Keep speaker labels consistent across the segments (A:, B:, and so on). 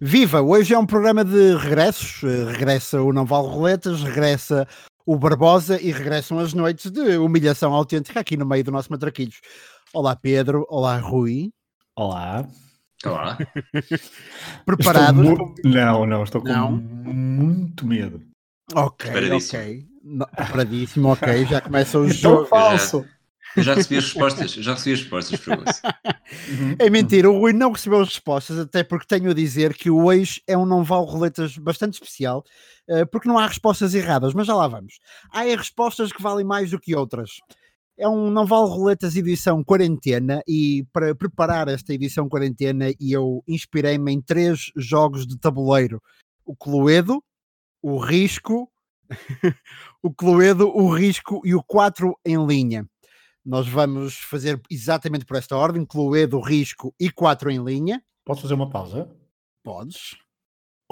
A: Viva! Hoje é um programa de regressos. Eh, regressa o Não Vale Roletas, regressa o Barbosa e regressam as noites de humilhação autêntica aqui no meio do nosso Matraquilhos. Olá Pedro, olá Rui.
B: Olá.
C: Olá.
A: Preparados?
B: Mu... Não, não, estou com não. muito medo.
A: Ok, ok. preparadíssimo, ok. Já começa o jogo.
B: falso.
C: Eu já recebi as respostas, já recebi as respostas para.
A: Uhum. É mentira, o Rui não recebeu as respostas, até porque tenho a dizer que o hoje é um não vale roletas bastante especial, eh, porque não há respostas erradas, mas já lá vamos. Há respostas que valem mais do que outras. É um não vale roletas edição quarentena e para preparar esta edição quarentena eu inspirei-me em três jogos de tabuleiro: o Cluedo, o Risco, o Cluedo, o Risco e o 4 em linha. Nós vamos fazer exatamente por esta ordem: Cluedo, Risco e 4 em linha.
B: Posso fazer uma pausa?
A: Podes.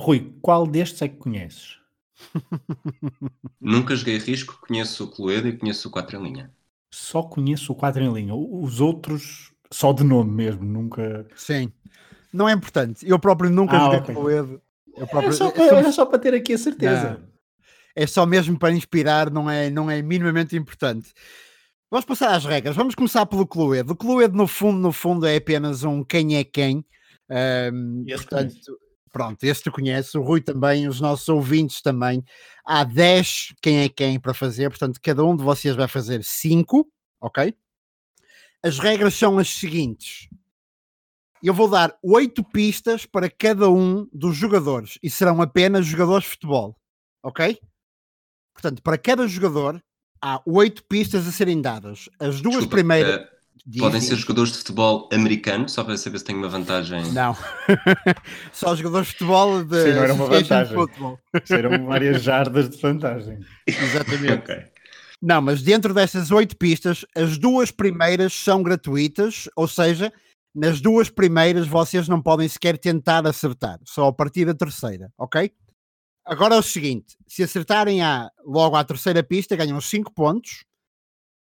B: Rui, qual destes é que conheces?
C: Nunca joguei Risco, conheço o Cluedo e conheço o 4 em linha.
B: Só conheço o 4 em linha. Os outros, só de nome mesmo, nunca.
A: Sim. Não é importante. Eu próprio nunca ah, joguei okay. Cluedo. Eu
B: próprio... Era, só para, era só para ter aqui a certeza.
A: Não. É só mesmo para inspirar, não é, não é minimamente importante. Vamos passar às regras. Vamos começar pelo Cluedo. O Cluedo, no fundo, no fundo, é apenas um quem é quem. Um, portanto, conheço. pronto, este tu conheces, o Rui também, os nossos ouvintes também. Há 10 quem é quem para fazer, portanto, cada um de vocês vai fazer 5, ok? As regras são as seguintes. Eu vou dar 8 pistas para cada um dos jogadores e serão apenas jogadores de futebol, ok? Portanto, para cada jogador há oito pistas a serem dadas. As duas Desculpa, primeiras. Uh,
C: podem ser jogadores de futebol americano, só para saber se tem uma vantagem.
A: Não. só jogadores de futebol de.
B: Sim, não era uma vantagem. Eram várias jardas de vantagem.
A: Exatamente. okay. Não, mas dentro dessas oito pistas, as duas primeiras são gratuitas, ou seja, nas duas primeiras vocês não podem sequer tentar acertar, só a partir da terceira, ok? Agora é o seguinte: se acertarem a, logo à terceira pista, ganham 5 pontos,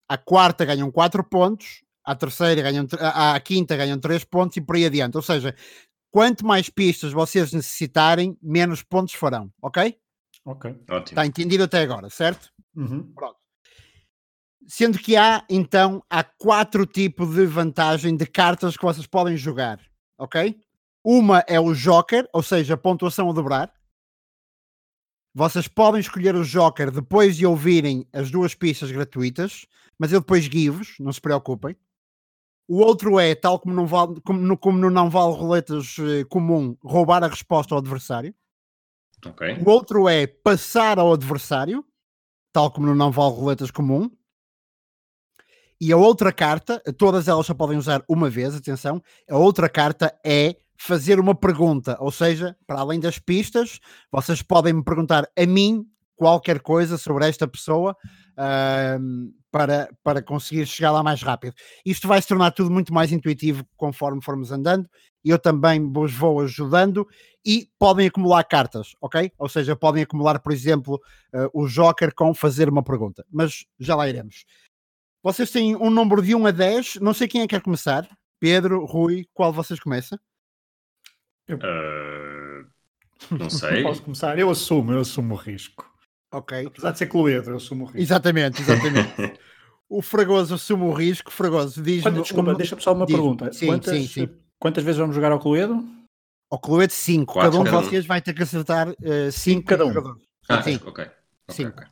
A: à quarta ganham 4 pontos, à terceira ganham, à, à quinta ganham 3 pontos e por aí adiante. Ou seja, quanto mais pistas vocês necessitarem, menos pontos farão, ok?
B: Ok.
C: Ótimo.
A: Está entendido até agora, certo?
B: Uhum.
A: Pronto. Sendo que há, então, há quatro tipos de vantagem de cartas que vocês podem jogar, ok? Uma é o Joker, ou seja, pontuação a dobrar. Vocês podem escolher o Joker depois de ouvirem as duas pistas gratuitas, mas eu depois guio-vos, não se preocupem. O outro é, tal como, não vale, como, no, como no não vale roletas eh, comum, roubar a resposta ao adversário.
C: Okay.
A: O outro é passar ao adversário, tal como no não vale roletas comum. E a outra carta, todas elas só podem usar uma vez, atenção. A outra carta é fazer uma pergunta, ou seja, para além das pistas, vocês podem me perguntar a mim qualquer coisa sobre esta pessoa uh, para, para conseguir chegar lá mais rápido. Isto vai se tornar tudo muito mais intuitivo conforme formos andando. Eu também vos vou ajudando e podem acumular cartas, ok? Ou seja, podem acumular, por exemplo, uh, o Joker com fazer uma pergunta, mas já lá iremos. Vocês têm um número de 1 a 10, não sei quem é que quer começar. Pedro, Rui, qual vocês começam?
C: Eu... Uh, não sei.
B: Posso começar? Eu assumo, eu assumo o risco.
A: Ok.
B: Apesar de ser Cluedo, eu assumo o risco.
A: Exatamente, exatamente. o Fragoso assume o risco. Fragoso, diz-me.
B: Desculpa, um... deixa-me só uma pergunta. Sim, quantas, sim, sim. quantas vezes vamos jogar ao Cluedo?
A: Ao Cluedo, 5. Cada um de vocês vai ter que acertar 5 uh,
B: cada um.
C: Jogadores. Ah, sim. ok.
A: okay, okay.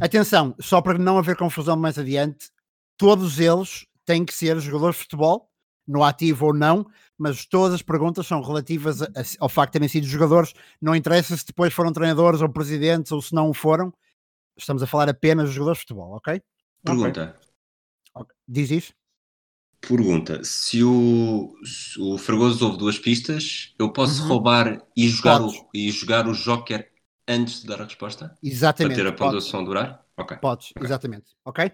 A: Atenção, só para não haver confusão mais adiante, todos eles têm que ser jogadores de futebol, no ativo ou não, mas todas as perguntas são relativas a, ao facto de terem sido jogadores. Não interessa se depois foram treinadores ou presidentes ou se não foram. Estamos a falar apenas de jogadores de futebol, ok?
C: Pergunta.
A: Okay. Diz isso?
C: Pergunta: se o, se o Fragoso houve duas pistas, eu posso uhum. roubar e jogar, o, e jogar o Joker antes de dar a resposta?
A: Exatamente.
C: Para ter a pontuação durar?
A: Ok. Podes, okay. exatamente. Ok.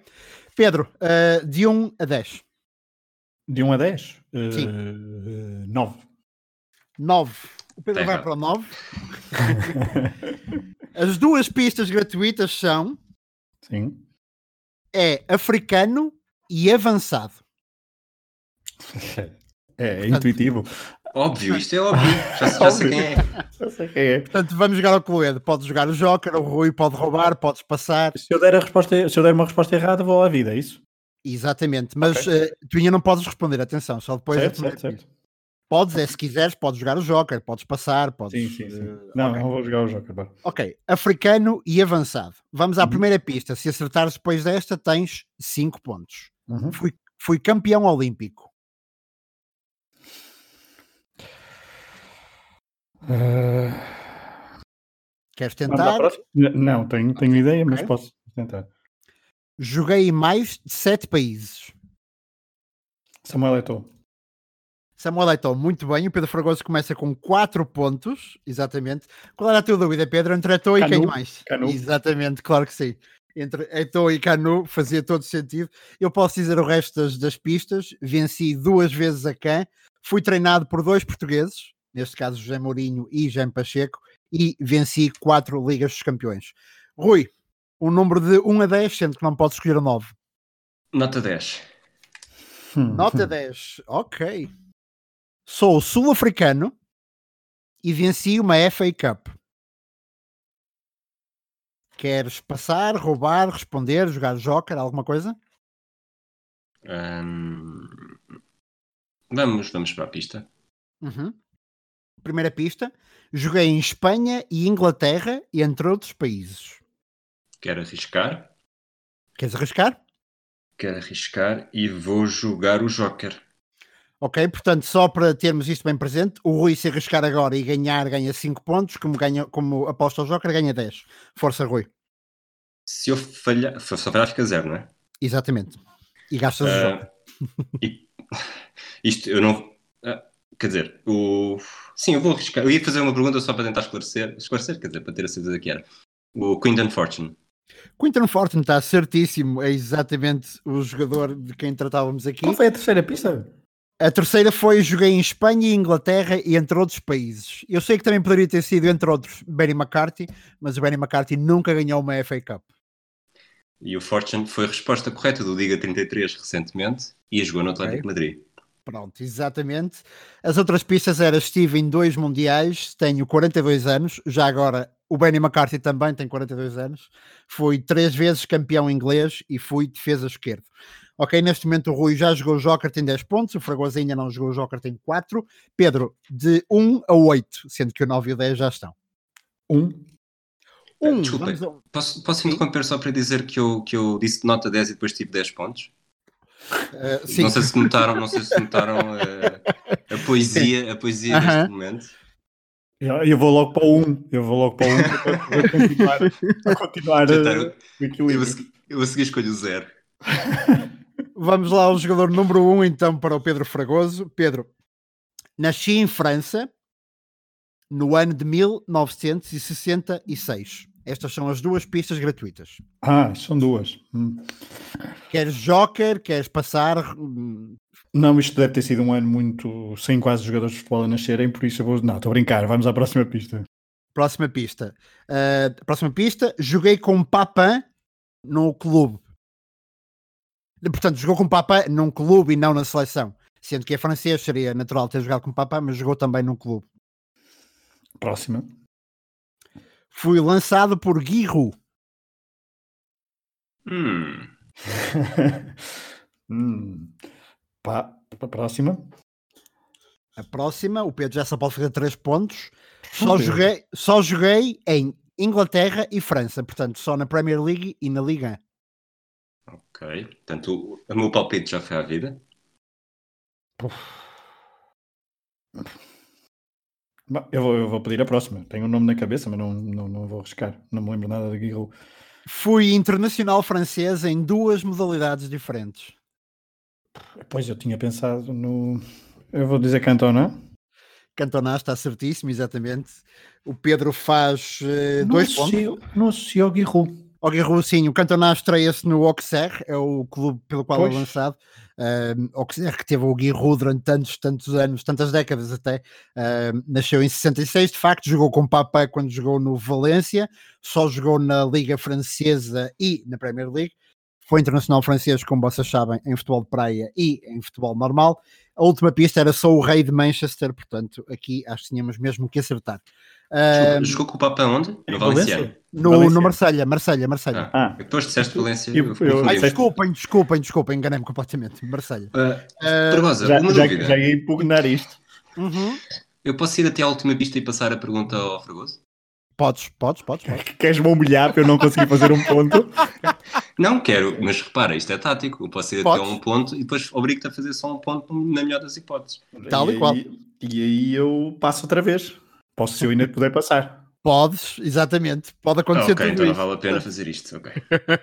A: Pedro, uh, de 1 a 10.
B: De 1 a 10?
A: Sim.
B: Uh, 9.
A: 9. O Pedro Tem vai para o 9. As duas pistas gratuitas são.
B: Sim.
A: É africano e avançado.
B: É, é intuitivo.
C: óbvio, isto é óbvio. Já, já sei quem é.
B: Eu sei quem é.
A: Portanto, vamos jogar ao Cluedo. Podes jogar o Joker, o Rui pode roubar, podes passar.
B: Se eu der a resposta, se eu der uma resposta errada, vou à vida, é isso?
A: Exatamente. Mas eh, tu ainda não podes responder, atenção, só depois
B: certo, certo, certo.
A: Podes, é se quiseres, podes jogar o Joker, podes passar, podes.
B: Sim, sim, sim.
A: eh,
B: Não,
A: ok.
B: não vou jogar o Joker. vá.
A: Ok, africano e avançado. Vamos à
B: Uhum.
A: primeira pista. Se acertares depois desta, tens 5 pontos.
B: Uhum.
A: Fui, fui campeão olímpico.
B: Ah,
A: Queres tentar?
B: Não, tenho, tenho ideia, mas
A: ok.
B: posso tentar.
A: Joguei em mais de 7 países.
B: Samuel Eto'o.
A: Samuel Eto'o, muito bem. O Pedro Fragoso começa com 4 pontos, exatamente. Qual era a tua dúvida, Pedro? Entre Eto'o e quem mais?
B: Canu.
A: Exatamente, claro que sim. Entre Eto'o e Canu fazia todo sentido. Eu posso dizer o resto das, das pistas. Venci duas vezes a Can. Fui treinado por dois portugueses, neste caso José Mourinho e Jean Pacheco, e venci quatro Ligas dos Campeões. Rui, um número de 1 a 10, sendo que não podes escolher o 9.
C: Nota 10.
B: Hum,
A: Nota
B: hum.
A: 10, ok. Sou sul-africano e venci uma FA Cup. Queres passar, roubar, responder, jogar Joker, alguma coisa?
C: Ahm, Vamos, vamos para a pista.
A: Uhum. Primeira pista. Joguei em Espanha e Inglaterra, entre outros países.
C: Quero arriscar.
A: Queres arriscar?
C: Quero arriscar e vou jogar o Joker.
A: Ok, portanto, só para termos isto bem presente, o Rui se arriscar agora e ganhar, ganha 5 pontos, como, ganha, como aposta ao Joker, ganha 10. Força, Rui.
C: Se eu falhar, se eu falhar fica zero, não é?
A: Exatamente. E gastas o
C: Ah,
A: Joker.
C: e- isto eu não. ah, quer dizer, o. Sim, eu vou arriscar. Eu ia fazer uma pergunta só para tentar esclarecer. Esclarecer, quer dizer, para ter a certeza que era. O Quinton Fortune.
A: Quinton Fortune está certíssimo, é exatamente o jogador de quem tratávamos aqui.
B: Qual foi a terceira pista?
A: A terceira foi joguei em Espanha e Inglaterra e entre outros países. Eu sei que também poderia ter sido entre outros Benny McCarthy, mas o Benny McCarthy nunca ganhou uma FA Cup.
C: E o Fortune foi a resposta correta do Liga 33 recentemente e jogou no Atlético de Madrid.
A: Pronto, exatamente. As outras pistas eram estive em dois mundiais, tenho 42 anos, já agora o Benny McCarthy também tem 42 anos, fui três vezes campeão inglês e fui defesa esquerdo. Ok, neste momento o Rui já jogou o Joker, tem 10 pontos, o Fragoso ainda não jogou o Joker, tem 4. Pedro, de 1 a 8, sendo que o 9 e o 10 já estão.
B: Um.
A: 1,
C: Desculpa.
A: vamos a-
C: Posso, posso interromper só para dizer que eu, que eu disse nota 10 e depois tive 10 pontos?
A: sim.
C: Não sei se notaram, não sei se notaram eh, a poesia, a poesia
A: Aham.
C: deste momento.
B: Eu, vou logo para o um. Eu vou logo para o um para para continuar, para continuar
C: eu-
B: o equilíbrio.
C: eu a seguir escolho o zero.
A: Vamos lá ao jogador número 1, um, então, para o Pedro Fragoso. Pedro, nasci em França no ano de 1966. Estas são as duas pistas gratuitas.
B: Ah, são duas. Hum.
A: Queres Joker, queres passar?
B: Não, isto deve ter sido um ano muito sem quase jogadores de futebol a nascerem, por isso eu vou. Não, estou a brincar. Vamos à próxima pista.
A: Próxima pista. Uh, próxima pista. Joguei com Papin no clube. Portanto, jogou com Papin num clube e não na seleção. Sendo que é francês, seria natural ter jogado com Papin, mas jogou também num clube.
B: Próxima.
A: Fui lançado por Giroud.
C: Hum,
B: hum. Pá, a próxima.
A: A próxima, o Pedro já só pode fazer 3 pontos. Só joguei, só joguei em Inglaterra e França, portanto, só na Premier League e na Liga.
C: ok. Portanto, o, meu palpite já foi à vida.
B: Bom, Eu vou, eu vou pedir a próxima. Tenho o nome na cabeça, mas não, não, não vou arriscar. Não me lembro nada de Giroud.
A: Fui internacional francês em duas modalidades diferentes.
B: Pois eu tinha pensado no. Eu vou dizer Cantona.
A: Cantona está certíssimo, exatamente. O Pedro faz
B: Não
A: dois pontos.
B: associo, não associo ao Giroud.
A: O Guerreiro, sim, o Cantona estreia-se no Auxerre, é o clube pelo qual
B: Pois.
A: é lançado. Um, Auxerre que teve o Giroud durante tantos, tantos anos, tantas décadas até. Um, nasceu em 66, de facto, jogou com Papá quando jogou no Valência, só jogou na Liga Francesa e na Premier League. Foi internacional francês, como vocês sabem, em futebol de praia e em futebol normal. A última pista era só o rei de Manchester, portanto, aqui acho que tínhamos mesmo que acertar.
C: Jogou, jogou com o Papa onde? No Valenciano.
A: No,
B: Valência.
A: no Marselha, Marselha, Marselha.
C: Ah,
B: Ah.
C: depois disseste Valência.
B: Eu-
C: eu
B: eu-.
A: Ai,
B: eu-
A: desculpem, desculpem, desculpem, enganei-me completamente. Marselha.
C: Ah,
A: Ah,
C: Barbosa,
B: Já,
C: uma
B: já,
C: dúvida.
B: já ia impugnar isto.
A: uhum.
C: Eu posso ir até à última pista e passar a pergunta ao Fragoso?
A: Podes, podes, podes. podes.
B: Queres-me humilhar para eu não conseguir fazer um ponto?
C: Não quero, mas repara, isto é tático. Eu posso ir até a
A: Podes.
C: um ponto e depois obrigo-te a fazer só um ponto na melhor das hipóteses.
A: Tal e
B: e,
A: qual.
B: aí, e aí eu passo outra vez. Posso se eu ainda puder passar.
A: Podes, exatamente. Pode acontecer
C: ok,
A: tudo
C: então não
A: isso.
C: vale a pena fazer isto. ok.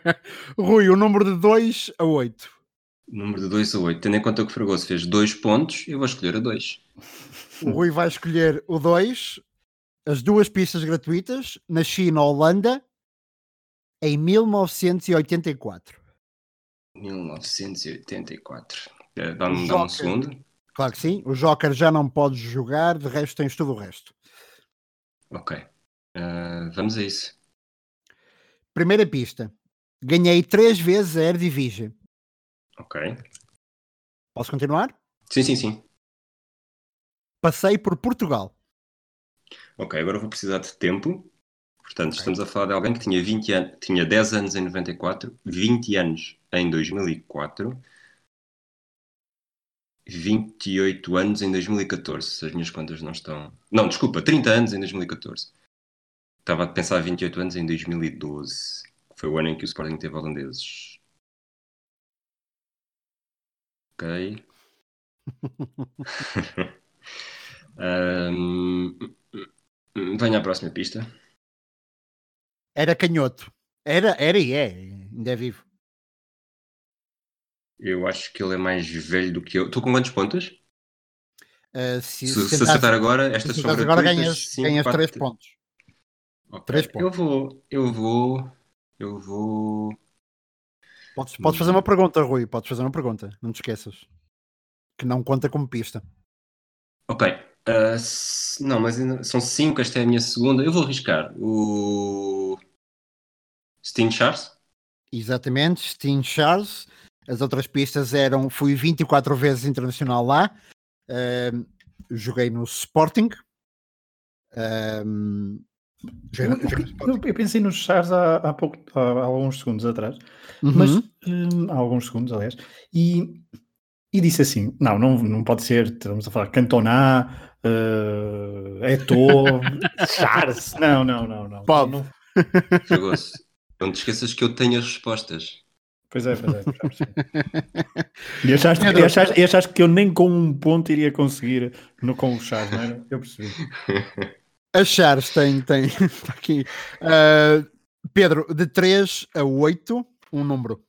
A: Rui, o número de 2 a 8.
C: Número de 2 a 8. Tendo em conta que o Fragoso fez 2 pontos, eu vou escolher a 2.
A: O Rui vai escolher o 2, as duas pistas gratuitas, na China, Holanda, em 1984.
C: 1984. Eh, Dá-me
A: Joker.
C: um segundo.
A: Claro que sim. O Joker já não podes jogar, de resto tens tudo o resto.
C: Ok. Ah, vamos a isso.
A: Primeira pista. Ganhei três vezes a Eredivisie.
C: Ok.
A: Posso continuar?
C: Sim, sim, sim.
A: Passei por Portugal.
C: Ok, agora vou precisar de tempo. Portanto,
A: Ok.
C: estamos a falar de alguém que tinha, 20 an tinha 10 anos em 94, 20 anos em 2004, 28 anos em 2014, se as minhas contas não estão... Não, desculpa, 30 anos em 2014. Estava a pensar 28 anos em 2012, que foi o ano em que o Sporting teve holandeses. Ok. Ahm, venha à próxima pista.
A: Era canhoto. Era, era e é. Ainda é vivo.
C: Eu acho que ele é mais velho do que eu. Estou com quantos pontos?
A: Uh, se,
C: Se, se
A: tentares-
C: acertar agora,
A: se
C: estas
A: agora ganhas, ganhas
C: quatro,
A: 3 pontos.
C: ok.
A: três
C: Eu
A: pontos.
C: vou, eu vou, eu vou.
A: Podes, podes fazer uma pergunta, Rui. Podes fazer uma pergunta. Não te esqueças. Que não conta como pista.
C: Ok. S- não, mas ainda- são cinco, esta é a minha segunda. Eu vou arriscar. O. Steen Charles?
A: Exatamente. Steen Charles. As outras pistas eram. Fui 24 vezes internacional lá. Ahm, joguei no Sporting. Joguei no Sporting.
B: Eu, eu pensei nos Chars há, há, pouco, há, há alguns segundos atrás,
A: Uhum.
B: mas hum, há alguns segundos, aliás, e, e disse assim: não, não, não pode ser, estamos a falar Cantona, uh, Eto'o, Charles, não, não, não, não.
A: Pode.
B: Não-
C: Fragoso. Não te esqueças que eu tenho as respostas.
B: Pois é, pois é. E achaste, e, achaste, e achaste que eu nem com um ponto iria conseguir no, com o Charles, não era? Eu percebi.
A: A Charles tem. tem está aqui. Ah, Pedro, de 3 a 8, um número.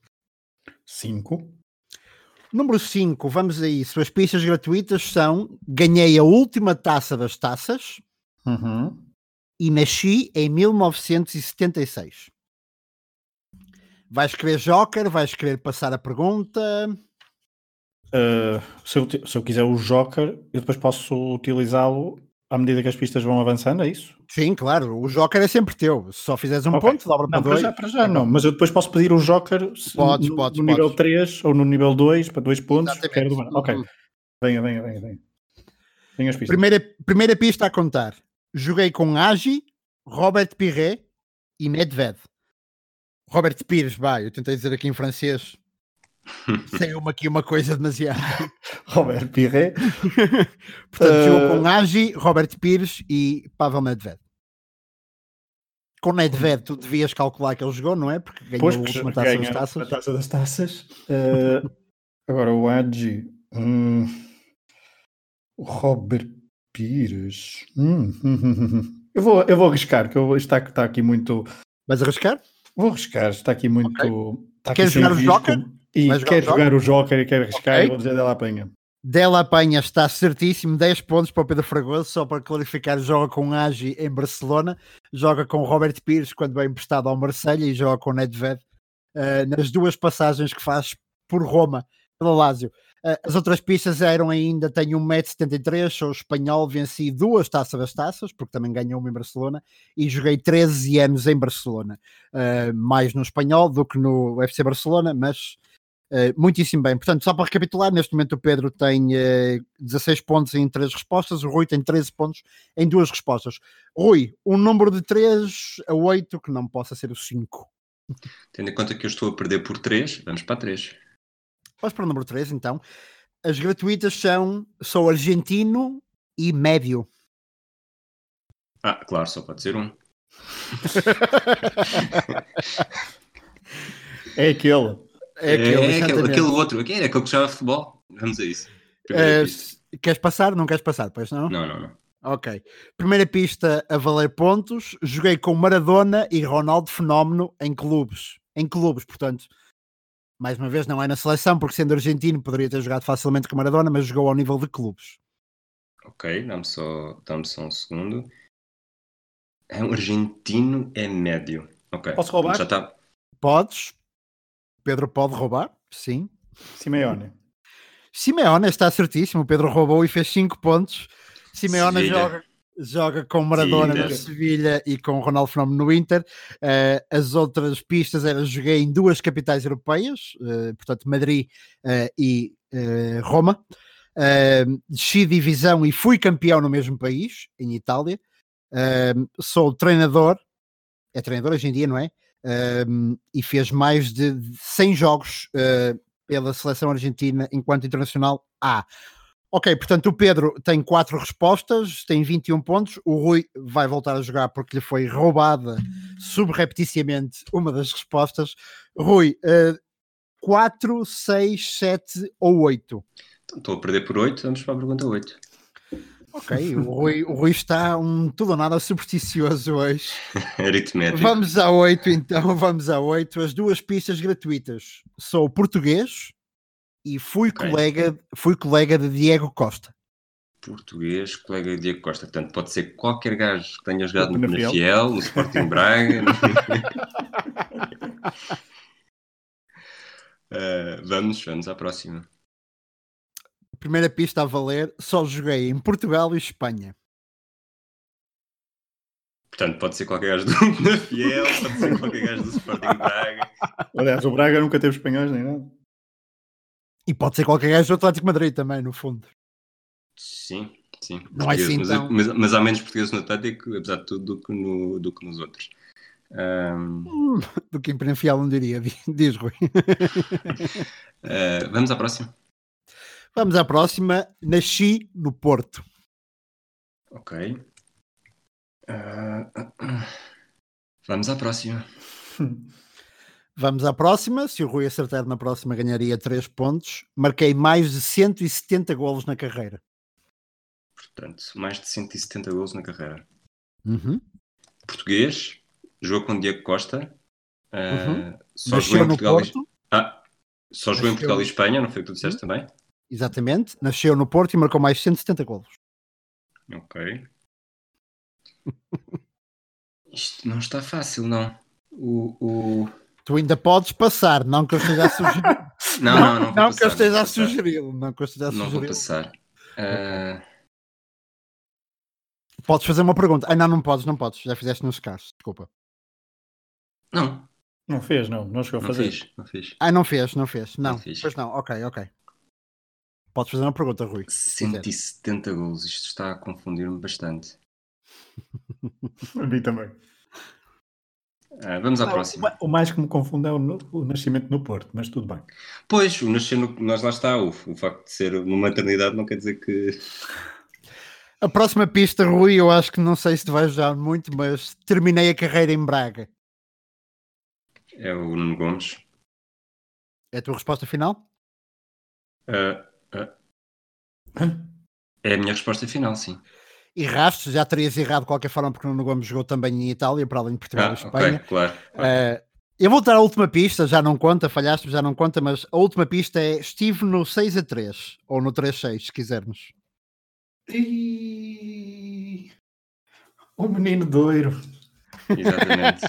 B: Cinco.
A: Número 5, vamos a isso. As pistas gratuitas são: ganhei a última taça das taças
B: Uhum.
A: e nasci em 1976. Vais querer Joker? Vais querer passar a pergunta?
B: Uh, se, eu, se eu quiser o Joker, eu depois posso utilizá-lo à medida que as pistas vão avançando, é isso?
A: Sim, claro. O Joker é sempre teu. Se só fizeres um
B: Ok.
A: ponto, dobra para
B: Não, para
A: dois.
B: já, para já não, mas eu depois posso pedir o Joker se-
A: Podes,
B: no,
A: podes,
B: no nível
A: podes.
B: 3 ou no nível 2 para dois pontos. Quero do- Ok,
A: Uhum.
B: venha, venha, venha. venha. Venha as pistas.
A: Primeira, primeira pista a contar. Joguei com Agi, Robert Pirret e Nedved. Robert Pires, vai, eu tentei dizer aqui em francês. Saiu-me aqui uma coisa demasiado.
B: Robert Pirret.
A: Portanto,
B: Eh,
A: jogou com Agi, Robert Pires e Pavel Nedved. Com Nedved, tu devias calcular que ele jogou, não é? Porque ganhou
B: Pois
A: a última taça das taças.
B: a taça das taças. Uh, agora o Agi. hum, o Robert Pires. Hum, hum, hum, hum. Eu, vou, eu vou arriscar, que eu, está, está aqui muito.
A: Vais arriscar?
B: Vou arriscar, está aqui muito. Está aqui
A: Queres jogar o. Joker?
B: E quer jogar o Joker e quer arriscar,
A: Ok.
B: e vou dizer dela apanha.
A: Dela Apanha está certíssimo, 10 pontos para o Pedro Fragoso, só para clarificar, joga com Agi em Barcelona, joga com Robert Pires quando é emprestado ao Marselha e joga com Nedved eh, nas duas passagens que faz por Roma, pela Lazio. Uh, as outras pistas eram ainda: tenho 1,73m, sou espanhol, venci duas taças das taças, porque também ganhei uma em Barcelona, e joguei 13 anos em Barcelona, uh, mais no espanhol do que no FC Barcelona, mas uh, muitíssimo bem. Portanto, só para recapitular, neste momento o Pedro tem 16 pontos em 3 respostas, o Rui tem 13 pontos em duas respostas. Rui, um número de 3 a 8 que não possa ser o 5.
C: Tendo em conta que eu estou a perder por 3, vamos para 3.
A: Vamos para o número 3, então. As gratuitas são sou argentino e médio.
C: Ah, claro, só pode ser um.
B: é aquele.
C: É aquele, é aquele, aquele outro. Aquele, é aquele que joga futebol. Vamos a isso.
A: Uh, queres passar? Não queres passar, pois não?
C: Não, não, não.
A: Ok. Primeira pista a valer pontos. Joguei com Maradona e Ronaldo Fenómeno em clubes. Em clubes, portanto, mais uma vez, não é na seleção, porque sendo argentino poderia ter jogado facilmente com Maradona, mas jogou ao nível de clubes.
C: Ok, dá-me só, dá só um segundo. É um argentino, é médio. Ok.
B: Posso roubar?
C: Já tá...
A: Podes. Pedro pode roubar, sim.
B: Simeone.
A: Simeone está certíssimo. Pedro roubou e fez 5 pontos. Simeone joga joga com Maradona no Sevilha e com Ronaldo Fenómeno no Inter. Uh, as outras pistas eram joguei em duas capitais europeias, uh, portanto Madrid uh, e Roma. desci divisão e fui campeão no mesmo país, em Itália. sou treinador, é treinador hoje em dia, não é? E fez mais de 100 jogos pela seleção argentina enquanto internacional A. Ok, portanto o Pedro tem quatro respostas, tem 21 pontos. O Rui vai voltar a jogar porque lhe foi roubada subrepticiamente uma das respostas. Rui, uh, 4, 6, 7 ou 8?
C: Estou a perder por 8, vamos para a pergunta 8.
A: Ok, o Rui, o Rui está um tudo ou nada supersticioso hoje.
C: Aritmético.
A: Vamos a 8 então, vamos a 8. As duas pistas gratuitas. Sou português, e fui, okay. colega, fui colega de Diego Costa.
C: Português, colega de Diego Costa. Portanto, pode ser qualquer gajo que tenha jogado no Penafiel, no Sporting Braga. uh, vamos, vamos à próxima.
A: Primeira pista a valer, só joguei em Portugal e Espanha.
C: Portanto, pode ser qualquer gajo do Penafiel, pode ser qualquer gajo do Sporting Braga.
B: Aliás, o Braga nunca teve espanhóis nem nada.
A: E pode ser qualquer gajo do Atlético Madrid também, no fundo.
C: Sim, sim.
A: Não é assim,
C: mas,
A: então...
C: mas, mas, há menos portugueses no Atlético, apesar de tudo, do que, no, do que nos outros. Um...
A: Do que em Penafiel, não diria, diz Rui.
C: uh, vamos à próxima.
A: Vamos à próxima. Nasci no Porto.
C: Ok. Uh, vamos à próxima.
A: Vamos à próxima. Se o Rui acertar na próxima, ganharia 3 pontos. Marquei mais de 170 golos na carreira.
C: Portanto, mais de 170 golos na carreira.
A: Uhum.
C: Português, jogou com Diego Costa. Uh,
A: uhum.
C: Só jogou em Portugal. E... Ah, só jogou em Portugal e Espanha, não foi o que tu disseste uhum. também?
A: Exatamente. Nasceu no Porto e marcou mais de 170 golos.
C: Ok. Isto não está fácil, não. O, o...
A: Tu ainda podes passar, não que eu esteja a sugerir.
C: não, não, não.
A: Não, que eu esteja a sugerir. Não que eu esteja a sugerir.
C: Não vou passar. Uh...
A: Podes fazer uma pergunta. Ah, não, não podes, não podes. Já fizeste nos casos, desculpa.
C: Não.
B: Não fez, não. Não chegou a fazer.
C: Não fiz, não fiz.
A: Ah, não fez, não fez. Não,
C: não fiz.
A: pois não. Ok, ok. Podes fazer uma pergunta, Rui.
C: 170 gols. Isto está a confundir-me bastante.
B: a mim também.
C: Uh, vamos à próxima.
B: O, mais que me confunde é o, o, nascimento no Porto, mas tudo bem.
C: Pois, o nascer no, nós lá está, o, o facto de ser uma maternidade não quer dizer que.
A: A próxima pista, Rui, eu acho que não sei se te vai ajudar muito, mas terminei a carreira em Braga.
C: É o Nuno Gomes.
A: É a tua resposta final?
C: Uh. É a minha resposta final, sim
A: erraste, já terias errado de qualquer forma, porque o Nuno Gomes jogou também em Itália, para além de Portugal ah, e Espanha.
C: Okay, claro.
A: Uh, eu vou dar a última pista, já não conta, falhaste, já não conta, mas a última pista é estive no 6 a 3 ou no 3 6, se quisermos.
B: E... O menino doiro.
C: Exatamente.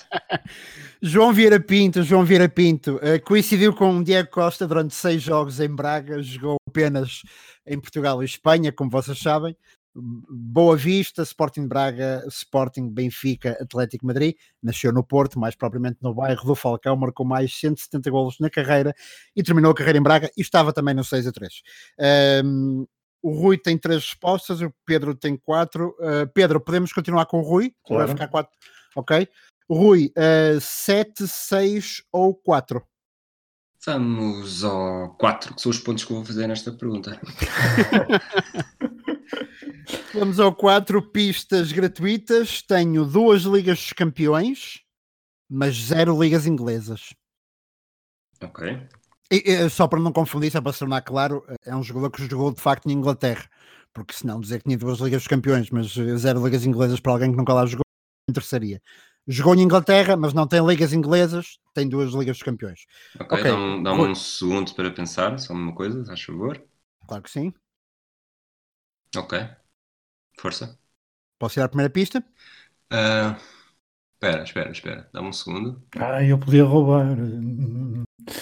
A: João Vieira Pinto, João Vieira Pinto, uh, coincidiu com Diego Costa durante seis jogos em Braga, jogou apenas em Portugal e Espanha, como vocês sabem. Boa Vista, Sporting Braga, Sporting Benfica, Atlético Madrid, nasceu no Porto, mais propriamente no bairro do Falcão, marcou mais 170 golos na carreira e terminou a carreira em Braga e estava também no 6 a 3. Um, o Rui tem três respostas, o Pedro tem quatro. Uh, Pedro, podemos continuar com o Rui?
B: Claro.
A: Vai ficar quatro. Ok. Rui, uh, sete, seis ou quatro?
C: Vamos ao 4, que são os pontos que eu vou fazer nesta pergunta.
A: Vamos ao 4 pistas gratuitas. Tenho duas ligas dos campeões, mas zero ligas inglesas.
C: Ok.
A: E, e, só para não confundir, só para se tornar claro, é um jogador que jogou de facto na Inglaterra. Porque senão dizer que tinha duas ligas dos campeões, mas zero ligas inglesas para alguém que nunca lá jogou, interessaria. Jogou em Inglaterra, mas não tem ligas inglesas, tem duas ligas dos campeões.
C: Ok, okay. dá-me dá um segundo para pensar, só uma coisa, faz favor.
A: Claro que sim.
C: Ok. Força.
A: Posso ir à primeira pista?
C: Uh, espera, espera, espera. Dá-me um segundo.
B: Ah, eu podia roubar.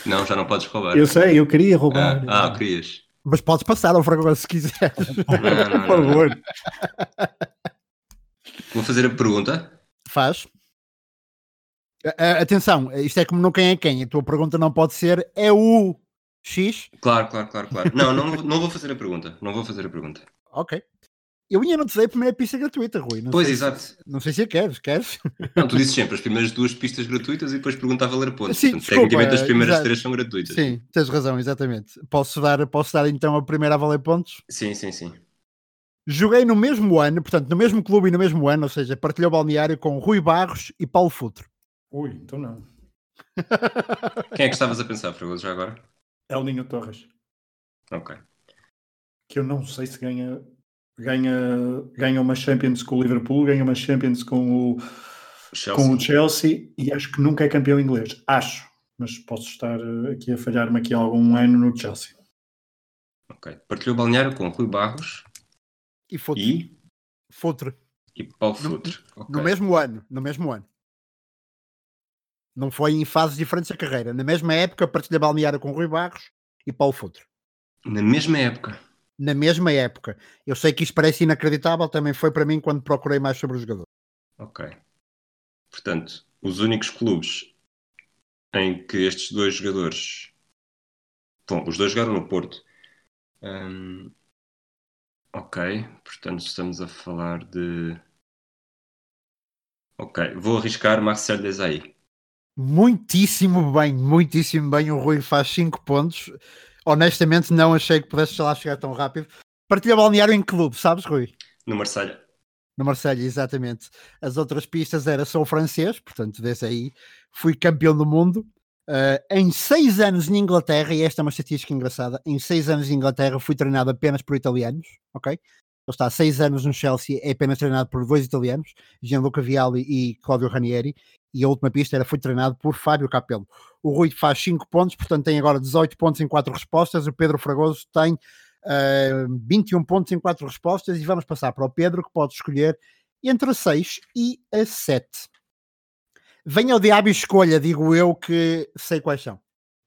C: Não, já não podes roubar.
B: Eu sei, eu queria roubar.
C: Ah, ah querias.
A: Mas podes passar ao Fragoso se quiser.
C: Não, não,
B: Por favor.
C: Vou fazer a pergunta.
A: Faz. Atenção, isto é como no quem é quem. A tua pergunta não pode ser é o X?
C: Claro, claro, claro, claro. Não, não, não vou fazer a pergunta. Não vou fazer a pergunta.
A: Ok. Eu ainda não te dei a primeira pista gratuita, Rui. Não
C: pois,
A: sei
C: exato.
A: Não sei se a queres, queres?
C: Não, tu dizes sempre as primeiras duas pistas gratuitas e depois pergunta a valer pontos.
A: Sim,
C: Portanto,
A: desculpa,
C: tecnicamente as primeiras
A: exato.
C: três são gratuitas.
A: Sim, tens razão, exatamente. Posso dar, posso dar então a primeira a valer pontos?
C: Sim, sim, sim.
A: Joguei no mesmo ano, portanto, no mesmo clube e no mesmo ano, ou seja, partilhou balneário com Rui Barros e Paulo Futre.
B: Ui, então não.
C: Quem é que estavas a pensar, Fragoso, já agora?
B: El Ninho Torres.
C: Ok.
B: Que eu não sei se ganha, ganha, ganha uma Champions com o Liverpool, ganha uma Champions com o,
C: Chelsea.
B: com o Chelsea e acho que nunca é campeão inglês. Acho. Mas posso estar eh, aqui a falhar-me aqui algum ano no Chelsea.
C: Ok. Partilhou balneário com Rui Barros
A: E Futre.
C: e,
A: Futre.
C: e Paulo
A: No-
C: Futre. Ok.
A: No mesmo ano, no mesmo ano. Não foi em fases diferentes da carreira. Na mesma época, partilha balneário com Rui Barros e Paulo Futre.
C: Na mesma época.
A: Na mesma época. Eu sei que isto parece inacreditável, também foi para mim quando procurei mais sobre o jogador.
C: Ok. Portanto, os únicos clubes em que estes dois jogadores. Bom, os dois jogaram no Porto. Hum, ok. Portanto, estamos a falar de. Ok. Vou arriscar Marcel Desailly.
A: Muitíssimo bem, muitíssimo bem. O Rui faz 5 pontos. Honestamente, não achei que pudesse lá chegar tão rápido. Partilha balneário em clube, sabes, Rui?
C: No Marselha.
A: No Marselha, exatamente. As outras pistas era sou francês, portanto, desde aí fui campeão do mundo. Uh, em seis anos em Inglaterra, e esta é uma estatística engraçada, em seis anos em Inglaterra fui treinado apenas por italianos, ok? Ele está há seis anos no Chelsea, é apenas treinado por dois italianos, Gianluca Vialli e Claudio Ranieri, e a última pista era fui treinado por Fábio Capello. O Rui faz 5 pontos, portanto tem agora 18 pontos em 4 respostas, o Pedro Fragoso tem uh, 21 pontos em 4 respostas, e vamos passar para o Pedro, que pode escolher entre a 6 e a 7. Venha o diabo e escolha, digo eu que sei quais são.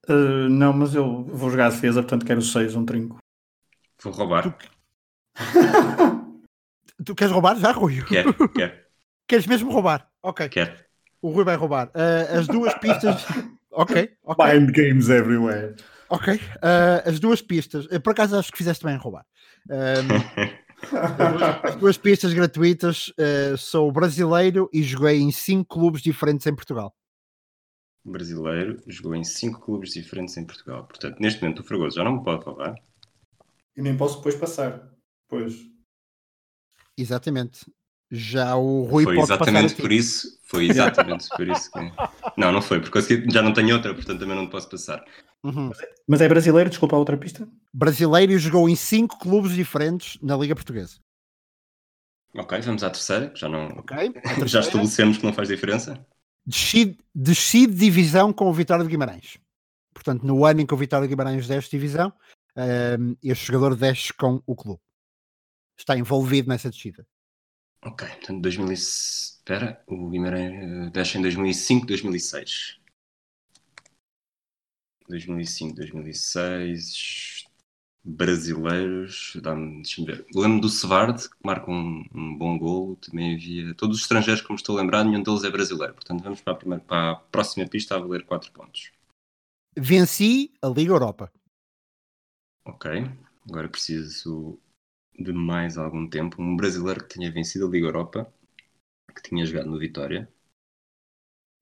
B: Uh, não, mas eu vou jogar a defesa, portanto quero 6, um trinco.
C: Vou roubar.
A: Tu queres roubar já, Rui?
C: Quer, quer,
A: Queres mesmo roubar? Ok.
C: quer.
A: O Rui vai roubar. Uh, as duas pistas. ok, ok.
B: Mind games everywhere.
A: Ok. Uh, as duas pistas. Eu, por acaso acho que fizeste bem em roubar. Um, as duas pistas gratuitas. Uh, sou brasileiro e joguei em cinco clubes diferentes em Portugal.
C: Brasileiro, jogou em 5 clubes diferentes em Portugal. Portanto, neste momento o Fragoso já não me pode roubar.
B: E nem posso depois passar. Pois.
A: Exatamente. Já o Rui
C: foi exatamente por isso. Foi exatamente por isso que. Não, não foi, porque já não tenho outra, portanto também não posso passar.
A: Uhum.
B: Mas é brasileiro, desculpa a outra pista.
A: Brasileiro e jogou em cinco clubes diferentes na Liga Portuguesa.
C: Ok, vamos à terceira, que já não.
A: Ok? A
C: Já
A: terceira,
C: estabelecemos que não faz diferença.
A: desci, desci de divisão com o Vitória de Guimarães. Portanto, no ano em que o Vitória de Guimarães desce de divisão, ehm, este jogador desce com o clube. Está envolvido nessa descida.
C: Ok, portanto, 2000 e... Espera, o Guimarães uh, deixa em 2005, 2006. 2005, 2006. Brasileiros, deixa-me ver. Lembro do Sevard, que marca um, um, bom gol. Também havia. Todos os estrangeiros, como estou a lembrar, nenhum deles é brasileiro. Portanto, vamos para a, primeira, para a próxima pista a valer 4 pontos.
A: Venci a Liga Europa.
C: Ok, agora preciso de mais algum tempo. Um brasileiro que tenha vencido a Liga Europa, que tinha jogado no Vitória.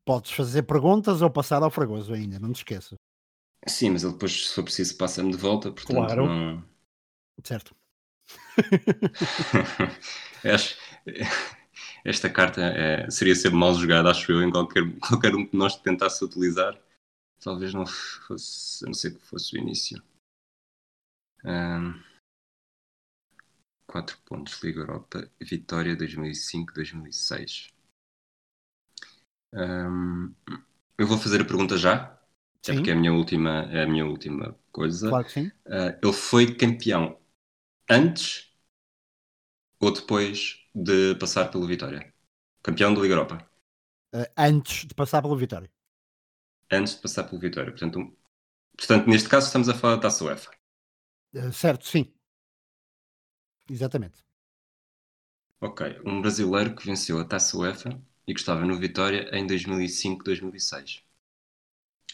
A: Podes fazer perguntas ou passar ao Fragoso ainda, não te esqueças.
C: Sim, mas ele depois, se for preciso, passa-me de volta, portanto
B: Claro.
C: não.
A: Certo.
C: Esta carta é- seria sempre mal jogada, acho eu, em qualquer, qualquer um que nós tentasse utilizar. Talvez não fosse, a não ser que fosse o início. Ahm, quatro pontos, Liga Europa, Vitória 2005-2006. Ahm, eu vou fazer a pergunta já,
A: Sim.
C: porque é a minha última, é a minha última coisa.
A: Claro que sim.
C: Uh, ele foi campeão antes ou depois de passar pelo Vitória? Campeão da Liga Europa.
A: Uh, antes de passar pela vitória.
C: Antes de passar pelo Vitória. Portanto, um- portanto, neste caso estamos a falar da Taça UEFA.
A: Uh, certo, sim. Exatamente.
C: Ok. Um brasileiro que venceu a Taça UEFA e que estava no Vitória em 2005-2006.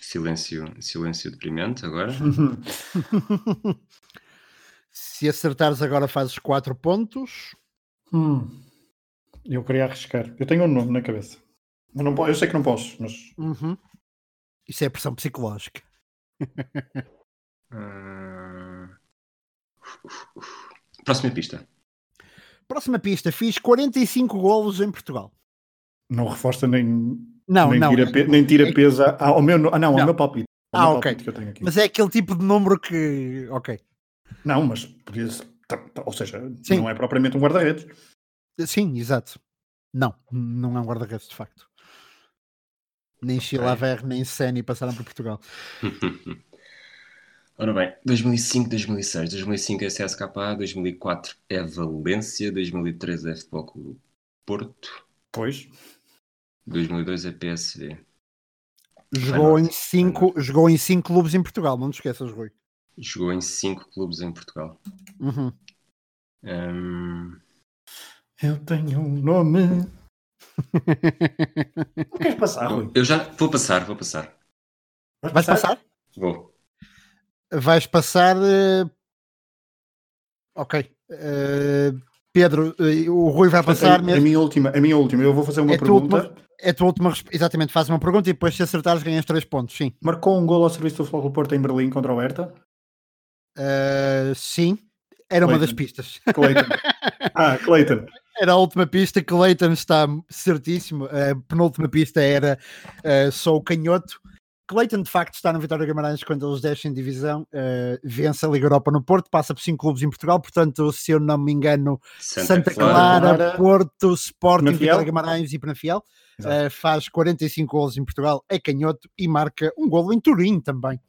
C: Silêncio, silêncio deprimente agora.
A: Se acertares agora fazes 4 pontos.
B: Hum. Eu queria arriscar. Eu tenho um nome na cabeça. Mas não, eu sei que não posso, mas
A: Uhum. Isso é pressão psicológica.
C: Ah, Próxima pista.
A: Próxima pista. Fiz 45 golos em Portugal.
B: não reforça nem,
A: Não,
B: nem,
A: não.
B: tira, nem tira peso a- ao meu, ah, não, ao
A: Não.
B: meu palpite. Ao
A: Ah,
B: meu
A: ok.
B: palpite que eu tenho aqui.
A: Mas é aquele tipo de número que. Ok.
B: Não, mas podia ser- tá- tá- ou seja,
A: Sim.
B: não é propriamente um guarda-redes.
A: Sim, exato. Não, não é um guarda-redes de facto. Nem Chilaver, nem Seni passaram por Portugal.
C: Ora bem, 2005, 2006, 2005 é CSKA, 2004 é Valência, 2003 é Futebol Clube do Porto,
B: Pois.
C: 2002 é PSV.
A: Jogou em, cinco, jogou em cinco clubes em Portugal, não te esqueças, Rui.
C: Jogou em 5 clubes em Portugal.
A: Uhum.
C: Hum,
B: Eu tenho um nome. Não queres passar, Rui?
C: eu já vou passar, vou passar.
A: Vais passar?
C: Vou.
A: Vais passar. eh, Ok. Eh, Pedro, eh, o Rui vai passar
B: a, a
A: mesmo.
B: minha última, a minha última, eu vou fazer uma
A: É a tua
B: pergunta.
A: última- É a tua última Exatamente, faz uma pergunta e depois, se acertares, ganhas 3 pontos. Sim.
B: Marcou um gol ao serviço do do Porto em Berlim contra o Hertha?
A: Eh, sim. Era uma das
B: Clayton.
A: pistas.
B: Clayton. ah, Clayton.
A: Era a última pista Leighton está certíssimo. A penúltima pista era eh, só o canhoto. Clayton de facto está no Vitória Guimarães quando eles descem divisão, eh, vence a Liga Europa no Porto, passa por cinco clubes em Portugal, portanto, se eu não me engano, Santa, Clara,
B: Clara,
A: Porto, Sporting,
B: Penafiel.
A: Vitória Guimarães e Penafiel. Eh, faz 45 golos em Portugal, é canhoto e marca um golo em Turim também.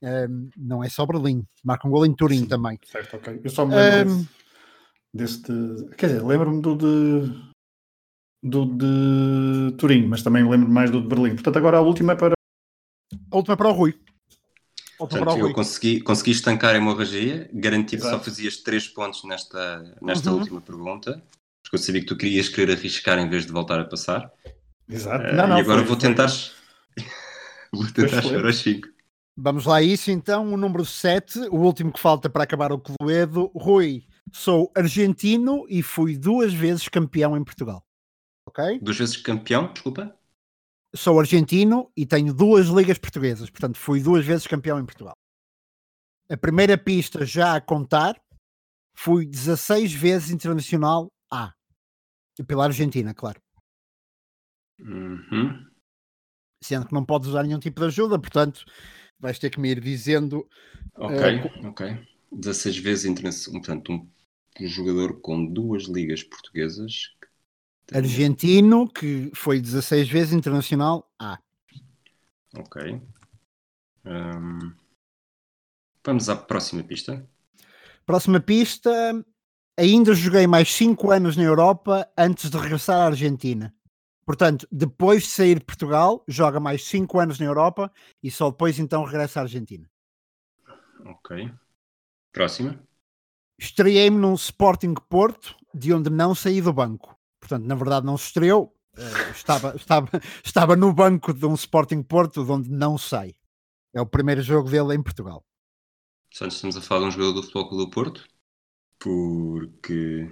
A: Eh, não é só Berlim, marca um golo em Turim
B: Sim.
A: também.
B: Certo, ok. Eu só me lembro
A: Ahm.
B: desse, desse de- Quer dizer, lembro-me do de. do de Turim, mas também lembro mais do de Berlim. Portanto, agora a última é para.
A: A última para o Rui. Para
C: Portanto, eu consegui, consegui estancar a hemorragia, garanti que só fazias 3 pontos nesta, nesta
A: Uhum.
C: última pergunta, porque eu sabia que tu querias querer arriscar em vez de voltar a passar.
B: Exato.
C: Eh,
B: não, não,
C: e agora
B: foi-
C: vou tentar. vou tentar chegar aos 5.
A: Vamos lá a isso então, o número 7, o último que falta para acabar o Cluedo. Rui, sou argentino e fui duas vezes campeão em Portugal. Ok?
C: Duas vezes campeão, desculpa.
A: Sou argentino e tenho duas ligas portuguesas, portanto fui duas vezes campeão em Portugal. A primeira pista já a contar, fui 16 vezes internacional A. E pela Argentina, claro.
C: Uhum.
A: Sendo que não podes usar nenhum tipo de ajuda, portanto vais ter que me ir dizendo
C: Ok,
A: Eh,
C: ok. 16 vezes internacional. Portanto, um, um jogador com duas ligas portuguesas.
A: Argentino, que foi 16 vezes internacional A.
C: Ok. Ahm, vamos à próxima pista.
A: Próxima pista ainda joguei mais 5 anos na Europa antes de regressar à Argentina. Portanto, depois de sair de Portugal, joga mais 5 anos na Europa e só depois então regressa à Argentina.
C: Ok. Próxima.
A: Estreiei-me num Sporting Porto, de onde não saí do banco. Portanto, na verdade, não se estreou. eh, estava, estava, estava no banco de um Sporting Porto, de onde não sai. É o primeiro jogo dele em Portugal.
C: Portanto, estamos a falar de um jogador do Futebol Clube do Porto. Porque.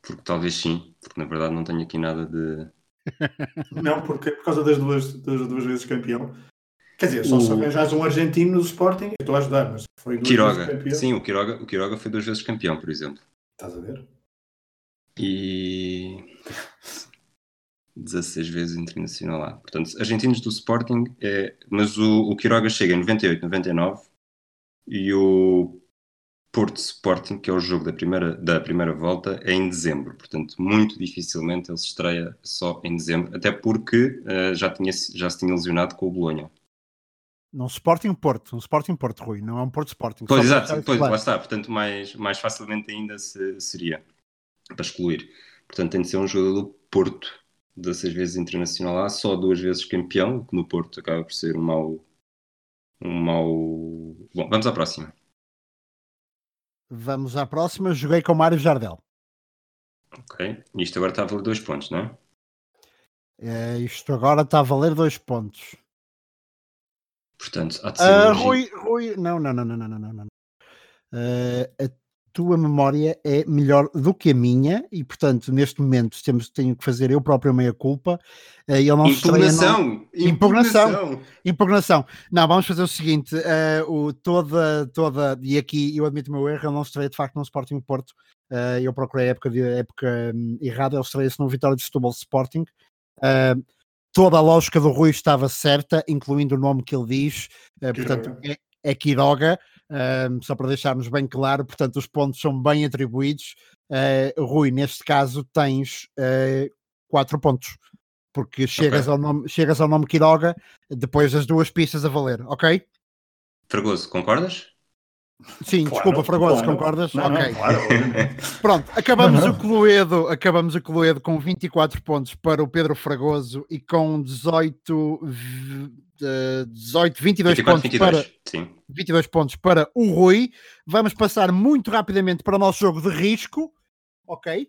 C: Porque talvez sim. Porque na verdade não tenho aqui nada de.
B: Não, porque por causa das duas, das duas vezes campeão. Quer dizer, só se
C: O-
B: arranjares um argentino no Sporting, eu estou a ajudar, mas foi duas vezes
C: Quiroga.
B: campeão.
C: Sim, o Quiroga, o Quiroga foi duas vezes campeão, por exemplo.
B: Estás a ver?
C: E. 16 vezes internacional lá. Portanto, argentinos do Sporting, é... mas o, o Quiroga chega em 98, 99 e o Porto Sporting, que é o jogo da primeira, da primeira volta, é em dezembro. Portanto, muito dificilmente ele se estreia só em dezembro, até porque eh, já, tinha, já se tinha lesionado com o Bolonha.
A: Num Sporting Porto, um Sporting Porto, Rui, não é um Porto Sporting.
C: Pois, exato, pois, lá está. Portanto, mais, mais facilmente ainda se- seria para excluir. Portanto, tem de ser um jogador do Porto, 16 vezes internacional A, só duas vezes campeão, que no Porto acaba por ser um mau. Um mau. Bom, vamos à próxima.
A: Vamos à próxima. Joguei com Mário Jardel.
C: Ok. Isto agora está a valer dois pontos, não é?
A: é isto agora está a valer dois pontos.
C: Portanto, há de ser. Uh,
A: Rui, Rui. Não, não, não, não, não, não, não. Uh, a tua memória é melhor do que a minha e, portanto, neste momento temos, tenho que fazer eu próprio a meia culpa. Ele não se estreia, não-
C: Impugnação!
A: Impugnação! Impugnação. Não, vamos fazer o seguinte: ah, o, toda, toda, e aqui eu admito o meu erro, ele não estreia de facto no Sporting Porto. Ah, eu procurei a época, de, a época hum, errada, ele estreia-se no Vitória de Setúbal Sporting. Ah, toda a lógica do Rui estava certa, incluindo o nome que ele diz. Portanto, é, é Quiroga, ah, só para deixarmos bem claro, portanto, os pontos são bem atribuídos. Ah, Rui, neste caso, tens ah, quatro pontos, porque chegas, ao nome, chegas ao nome Quiroga depois das duas pistas a valer, ok?
C: Fragoso, concordas?
A: Sim,
B: Claro,
A: desculpa, Fragoso,
B: claro.
A: concordas?
B: Não, não,
A: ok.
B: claro, obviamente.
A: Pronto, acabamos
B: Não,
A: o Cluedo, acabamos o Cluedo com 24 pontos para o Pedro Fragoso e com 18, v- eh, 18 22
C: 24,
A: pontos
C: 22.
A: para 22
C: Sim.
A: pontos para o Rui. Vamos passar muito rapidamente para o nosso jogo de risco, ok?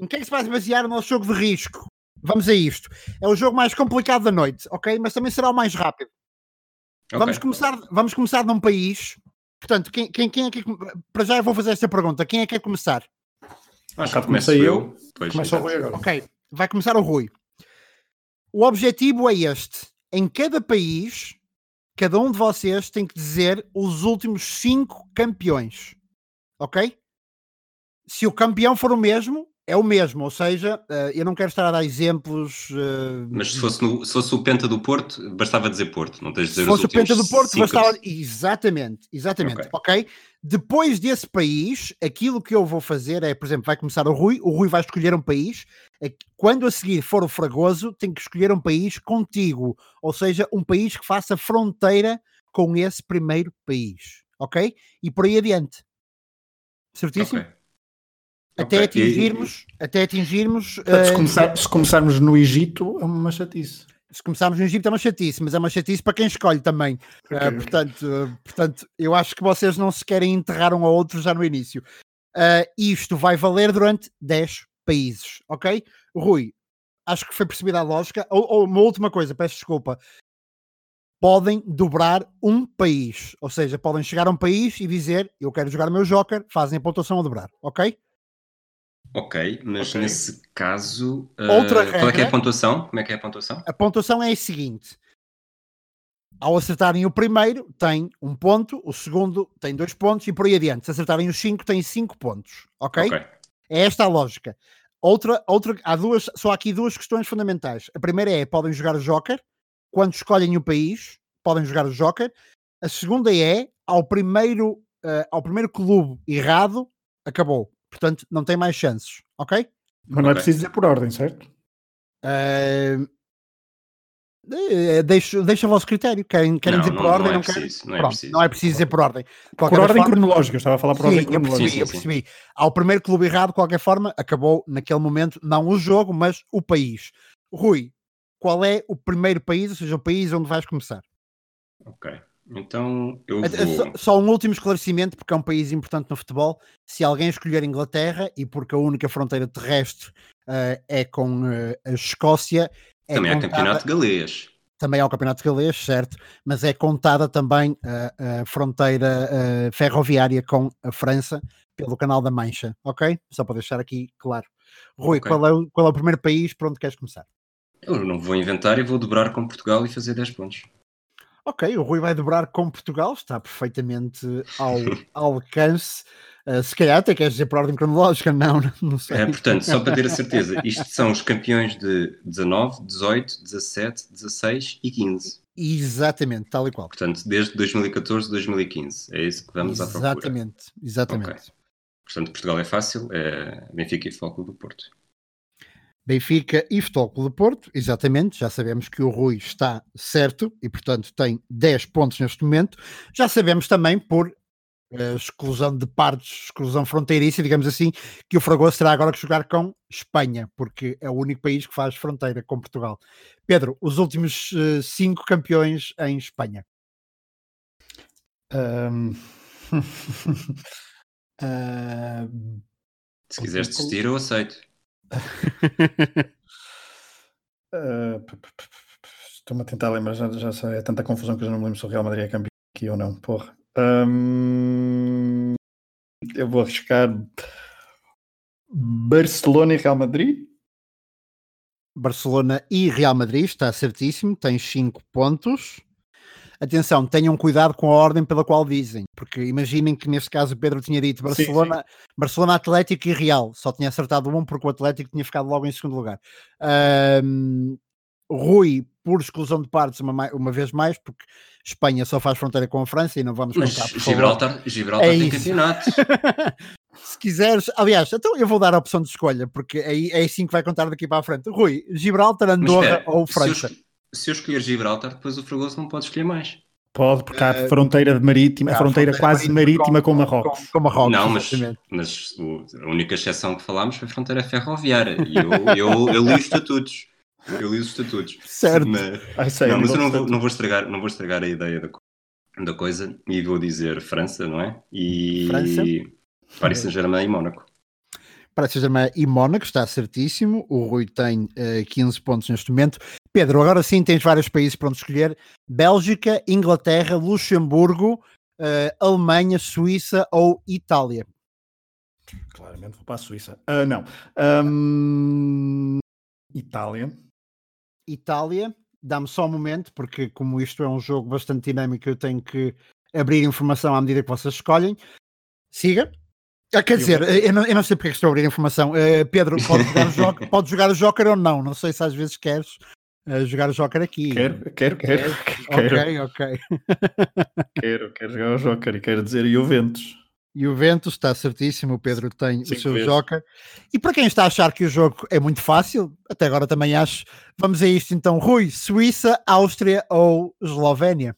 A: Em que é que se vai basear o nosso jogo de risco? Vamos a isto. É o jogo mais complicado da noite, ok? Mas também será o mais rápido.
C: Ok.
A: Vamos, começar, vamos começar num país. Portanto, quem, quem, quem é que. Para já eu vou fazer esta pergunta: quem é que quer começar?
C: Acho
B: Cá
C: que
B: comecei
C: eu. Pois,
B: Começa o. Rui agora.
A: Ok, vai começar o Rui. O objetivo é este: em cada país, cada um de vocês tem que dizer os últimos cinco campeões. Ok? Se o campeão for o mesmo, é o mesmo. Ou seja, eh, eu não quero estar a dar exemplos. eh,
C: Mas se fosse, no- se fosse o Penta do Porto, bastava dizer Porto, não tens de dizer
A: Se
C: os
A: fosse o Penta do Porto,
C: cinco.
A: bastava. Exatamente, exatamente.
C: Ok.
A: ok? Depois desse país, aquilo que eu vou fazer é, por exemplo, vai começar o Rui, o Rui vai escolher um país. é Quando a seguir for o Fragoso, tem que escolher um país contigo, ou seja, um país que faça fronteira com esse primeiro país, ok? E por aí adiante. Certíssimo?
C: Ok.
A: Até
C: Ok.
A: atingirmos, até atingirmos.
B: Portanto, se,
A: eh,
B: começar- se começarmos no Egito, é uma chatice.
A: se começarmos no Egito é uma chatice, mas é uma chatice para quem escolhe também.
B: Ok,
A: Ah,
B: ok.
A: portanto, ah, portanto, eu acho que vocês não se querem enterrar um ao outro já no início. Ah, isto vai valer durante 10 países, ok? Rui, acho que foi percebida a lógica. Ou, ou uma última coisa, peço desculpa. Podem dobrar um país, ou seja, podem chegar a um país e dizer eu quero jogar o meu Joker, fazem a pontuação a dobrar, ok?
C: Ok, mas
B: Ok.
C: nesse caso.
A: Outra
C: eh, Qual é que é
A: regra.
C: a pontuação? Como é que é a pontuação?
A: A pontuação é a seguinte: ao acertarem o primeiro, tem um ponto, o segundo tem dois pontos e por aí adiante. Se acertarem os cinco, tem cinco pontos. Ok?
C: Ok.
A: É esta a lógica. Outra, outra, há duas, só há aqui duas questões fundamentais. A primeira é: podem jogar o Joker quando escolhem o país, podem jogar o Joker. A segunda é: ao primeiro, eh, ao primeiro clube errado, acabou. Portanto, não tem mais chances. Ok?
B: Mas não é
C: Ok.
B: preciso dizer por ordem, certo?
A: Eh, Eh, Deixa, deixa o vosso critério. Querem, querem
C: Não,
A: dizer
C: não-
A: por ordem?
C: não é
A: Não, querem?
C: preciso, não é
A: Pronto,
C: preciso.
A: não é preciso dizer por ordem. De
B: Por ordem
A: forma-
B: cronológica, eu estava a falar por
A: Sim,
B: ordem
A: eu percebi,
B: cronológica.
A: eu percebi. Ao primeiro clube errado, de qualquer forma, acabou naquele momento, não o jogo, mas o país. Rui, qual é o primeiro país, ou seja, o país onde vais começar?
C: Ok. Então eu
A: Eh, eh,
C: vou.
A: Só, só um último esclarecimento, porque é um país importante no futebol. Se alguém escolher Inglaterra, e porque a única fronteira terrestre eh, é com eh, a Escócia, é
C: Também há
A: contada-
C: campeonato galês.
A: também ao Campeonato Galês, certo, mas é contada também a, a fronteira ferroviária com a França pelo Canal da Mancha, ok? Só para deixar aqui claro. Rui,
C: Ok.
A: qual, é o, qual é o primeiro país por onde queres começar?
C: Eu não vou inventar e vou dobrar com Portugal e fazer 10 pontos.
A: Ok, o Rui vai dobrar com Portugal, está perfeitamente ao alcance. Eh, se calhar até queres dizer por ordem cronológica, não, não sei.
C: É, portanto, só para ter a certeza, isto são os campeões de 19, 18, 17, 16 e 15.
A: Exatamente, tal e qual.
C: Portanto, desde 2014 2015. É isso que vamos à procura.
A: Exatamente, exatamente.
C: Ok. Portanto, Portugal é fácil, é Benfica e Clube do Porto.
A: Benfica e Futebol Clube do Porto, exatamente, já sabemos que o Rui está certo e, portanto, tem 10 pontos neste momento. Já sabemos também, por eh, exclusão de partes, exclusão fronteiriça, digamos assim, que o Fragoso terá agora que jogar com Espanha, porque é o único país que faz fronteira com Portugal. Pedro, os últimos 5 campeões em Espanha.
B: Ahm. Ahm,
C: Se quiseres desistir, eu aceito.
B: ah, Estou-me a tentar lembrar, já, já sei, é tanta confusão que eu já não me lembro se o Real Madrid é campeão aqui ou não, porra. Ahm, eu vou arriscar Barcelona e Real Madrid.
A: Barcelona e Real Madrid, está certíssimo, tem 5 pontos. Atenção, tenham cuidado com a ordem pela qual dizem, porque imaginem que neste caso o Pedro tinha dito
B: Sim,
A: Barcelona, Barcelona, Atlético e Real, só tinha acertado um porque o Atlético tinha ficado logo em segundo lugar. Ahm, Rui, por exclusão de partes, uma, uma vez mais, porque Espanha só faz fronteira com a França e não vamos
C: Mas
A: contar. favor.
C: Gibraltar, Gibraltar
A: É
C: tem
A: isso.
C: campeonato.
A: Se quiseres, aliás, então eu vou dar a opção de escolha, porque aí é assim que vai contar daqui para a frente. Rui, Gibraltar,
C: Mas
A: Andorra
C: espera,
A: ou
C: se eu
A: França?
C: esco- Se eu escolher Gibraltar, depois o Fragoso não pode escolher mais.
B: Pode, porque há a fronteira marítima, a
A: há
B: fronteira,
A: fronteira
B: quase
A: marítima
B: marítima com, Marrocos.
A: Com, com Marrocos,
C: não, mas, mas o- a única exceção que falámos foi a fronteira ferroviária. E eu, eu, eu li os estatutos. Eu li os estatutos.
A: Certo.
C: Mas,
B: Ai, sei,
C: não, mas eu não vou, não vou estragar, não vou estragar a ideia da, da coisa e vou dizer França, não é? E
A: França.
C: Paris Saint-Germain e Mónaco.
A: Paris Saint-Germain e Mónaco, está certíssimo. O Rui tem eh, 15 pontos neste momento. Pedro, agora sim tens vários países para onde escolher: Bélgica, Inglaterra, Luxemburgo, eh, Alemanha, Suíça ou Itália.
B: Claramente vou para a Suíça. Ah, não. Ahm, Itália.
A: Itália, dá-me só um momento, porque como isto é um jogo bastante dinâmico, eu tenho que abrir informação à medida que vocês escolhem. Siga. Ah, quer dizer, eu não, eu não sei porque é que estou a abrir informação. Eh, Pedro, pode jogar, o jogo, pode jogar o Joker ou não. Não sei se às vezes queres eh, jogar o Joker aqui.
B: Quero, quero, quero. Quero,
A: Ok, ok.
B: quero, quero jogar o Joker e quero dizer Juventus.
A: Juventus está certíssimo, o Pedro tem o seu
B: vezes.
A: Joker. E para quem está a achar que o jogo é muito fácil, até agora também acho, vamos a isto então. Rui, Suíça, Áustria ou Eslovénia?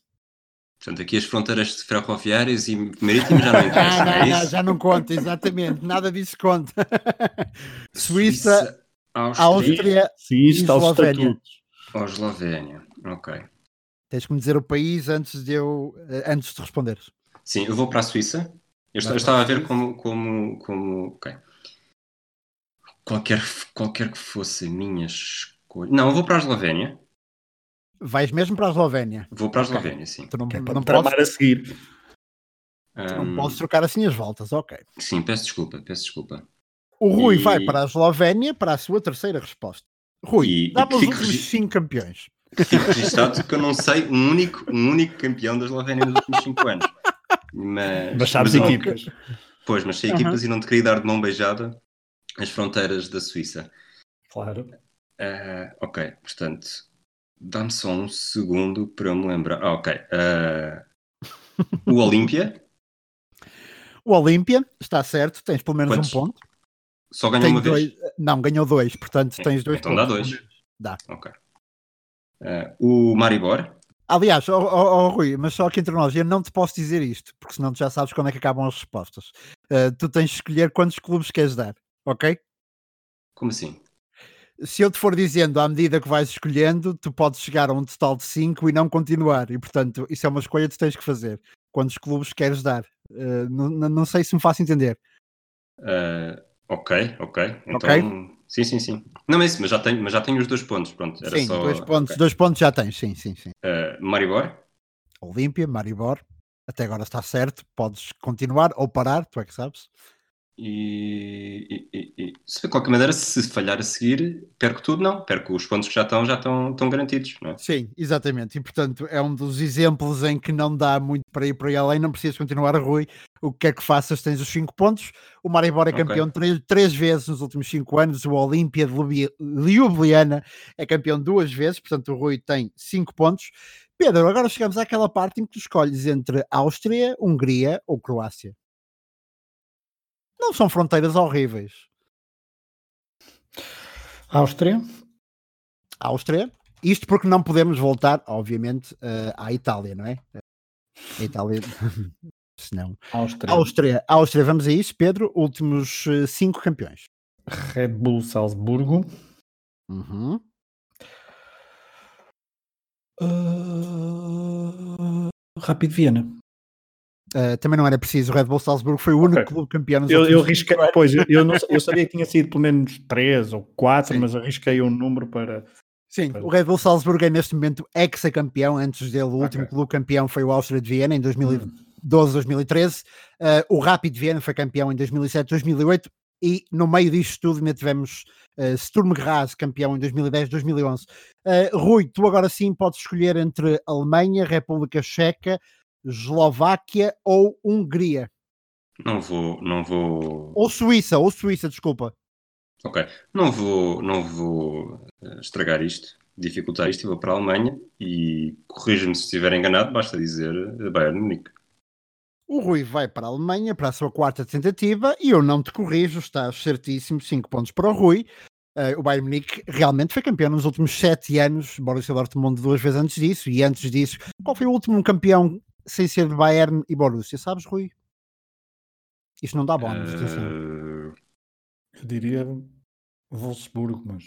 C: Portanto, aqui as fronteiras ferroviárias e marítimas já não interessam,
A: Ah, não,
C: é
A: não,
C: isso?
A: já não conta, exatamente, nada disso conta. Suíça,
C: Áustria,
A: Áustria,
B: Sim, está aos
A: Eslovénia.
B: estatutos.
C: Ou Eslovénia. Ok.
A: tens que me dizer o país antes de eu eh, antes de responderes.
C: Sim, eu vou para a Suíça. Eu,
A: Vai
C: eu estava a ver como, como, como. Ok. Qualquer, qualquer que fosse a minha escolha. Não, eu vou para a Eslovénia.
A: Vais mesmo para a Eslovénia.
C: Vou para a. Eslovénia, sim.
A: Tu não,
B: Que é para
A: não, podes,
B: a seguir.
A: não podes trocar assim as voltas, ok.
C: Sim, peço desculpa, peço desculpa.
A: O Rui
C: E-
A: vai para a Eslovénia para a sua terceira resposta. Rui, dá-me os últimos
C: regi-
A: cinco campeões.
C: Fico registado que eu não sei um único, um único campeão da Eslovénia nos últimos 5 anos. Mas,
B: Mas sabes
C: mas
B: equipas.
C: Pois, mas sei equipas e não te queria dar de mão beijada as fronteiras da Suíça.
B: Claro.
C: Ah, ok, portanto, dá-me só um segundo para eu me lembrar. Ah, ok. ah, o Olímpia
A: O Olímpia, está certo, tens pelo menos
C: Quantos?
A: um ponto.
C: só ganhou
A: Tem
C: uma
A: dois,
C: vez.
A: Não, ganhou dois, portanto tens dois
C: Então dá
A: pontos.
C: dois.
A: Dá.
C: Ok. Uh, o Maribor.
A: Aliás, oh, oh, oh, Rui, mas só aqui entre nós, eu não te posso dizer isto, porque senão tu já sabes quando é que acabam as respostas. Uh, tu tens de escolher quantos clubes queres dar, ok?
C: Como assim?
A: Se eu te for dizendo à medida que vais escolhendo, tu podes chegar a um total de 5 e não continuar. E portanto, isso é uma escolha que tu tens que fazer. Quantos clubes queres dar? Uh, não, não sei se me faço entender.
C: Uh, ok, ok. Então, okay. sim, sim, sim. Não, mas, mas, já tenho, mas já tenho os dois pontos. Pronto,
A: era sim, só... dois, pontos, okay. dois pontos já tens, sim, sim, sim.
C: Uh, Maribor?
A: Olímpia, Maribor. Até agora está certo. Podes continuar ou parar, tu é que sabes.
C: E, e, e, se de qualquer maneira, se falhar a seguir, perco tudo, não. Perco os pontos que já estão, já estão, estão garantidos. Não é?
A: Sim, exatamente. E portanto é um dos exemplos em que não dá muito para ir para aí além, não precisas continuar Rui. O que quer que faças, tens os 5 pontos. O Maribor é campeão okay. três, três vezes nos últimos 5 anos. O Olímpia de Ljubljana é campeão duas vezes, portanto o Rui tem 5 pontos. Pedro, agora chegamos àquela parte em que tu escolhes entre Áustria, Hungria ou Croácia. Não são fronteiras horríveis.
B: Áustria.
A: Áustria. Isto porque não podemos voltar, obviamente, uh, à Itália, não é? A Itália. Senão.
B: Áustria.
A: Áustria. Áustria, vamos a isso, Pedro. Últimos uh, cinco campeões.
B: Red Bull Salzburgo.
A: Uhum.
B: Uh... Rápido Viena.
A: Uh, também não era preciso, o Red Bull Salzburgo foi o único okay. clube campeão
B: eu, eu risquei, Pois, eu, não, eu sabia que tinha sido pelo menos 3 ou 4, mas arrisquei um número para.
A: Sim, para... o Red Bull Salzburgo é neste momento ex-campeão, antes dele o okay. último clube campeão foi o Áustria de Viena em 2012, 2013, uh, o Rapid Viena foi campeão em 2007, 2008 e no meio disto tudo ainda tivemos uh, Sturm Graz campeão em 2010, 2011. Uh, Rui, tu agora sim podes escolher entre Alemanha, República Checa, Eslováquia ou Hungria?
C: Não vou, não vou.
A: Ou Suíça, ou Suíça, desculpa.
C: Ok, não vou, não vou eh, estragar isto, dificultar isto, e vou para a Alemanha e corrija-me se estiver enganado, basta dizer eh, Bayern Munique.
A: O Rui vai para a Alemanha para a sua quarta tentativa e eu não te corrijo, estás certíssimo, 5 pontos para o Rui. Uh, o Bayern Munique realmente foi campeão nos últimos 7 anos, Borussia Dortmund duas vezes antes disso, e antes disso, qual foi o último campeão sem ser de Bayern e Borussia, sabes, Rui? Isto não dá bónus, uh...
B: Eu diria Wolfsburgo, mas.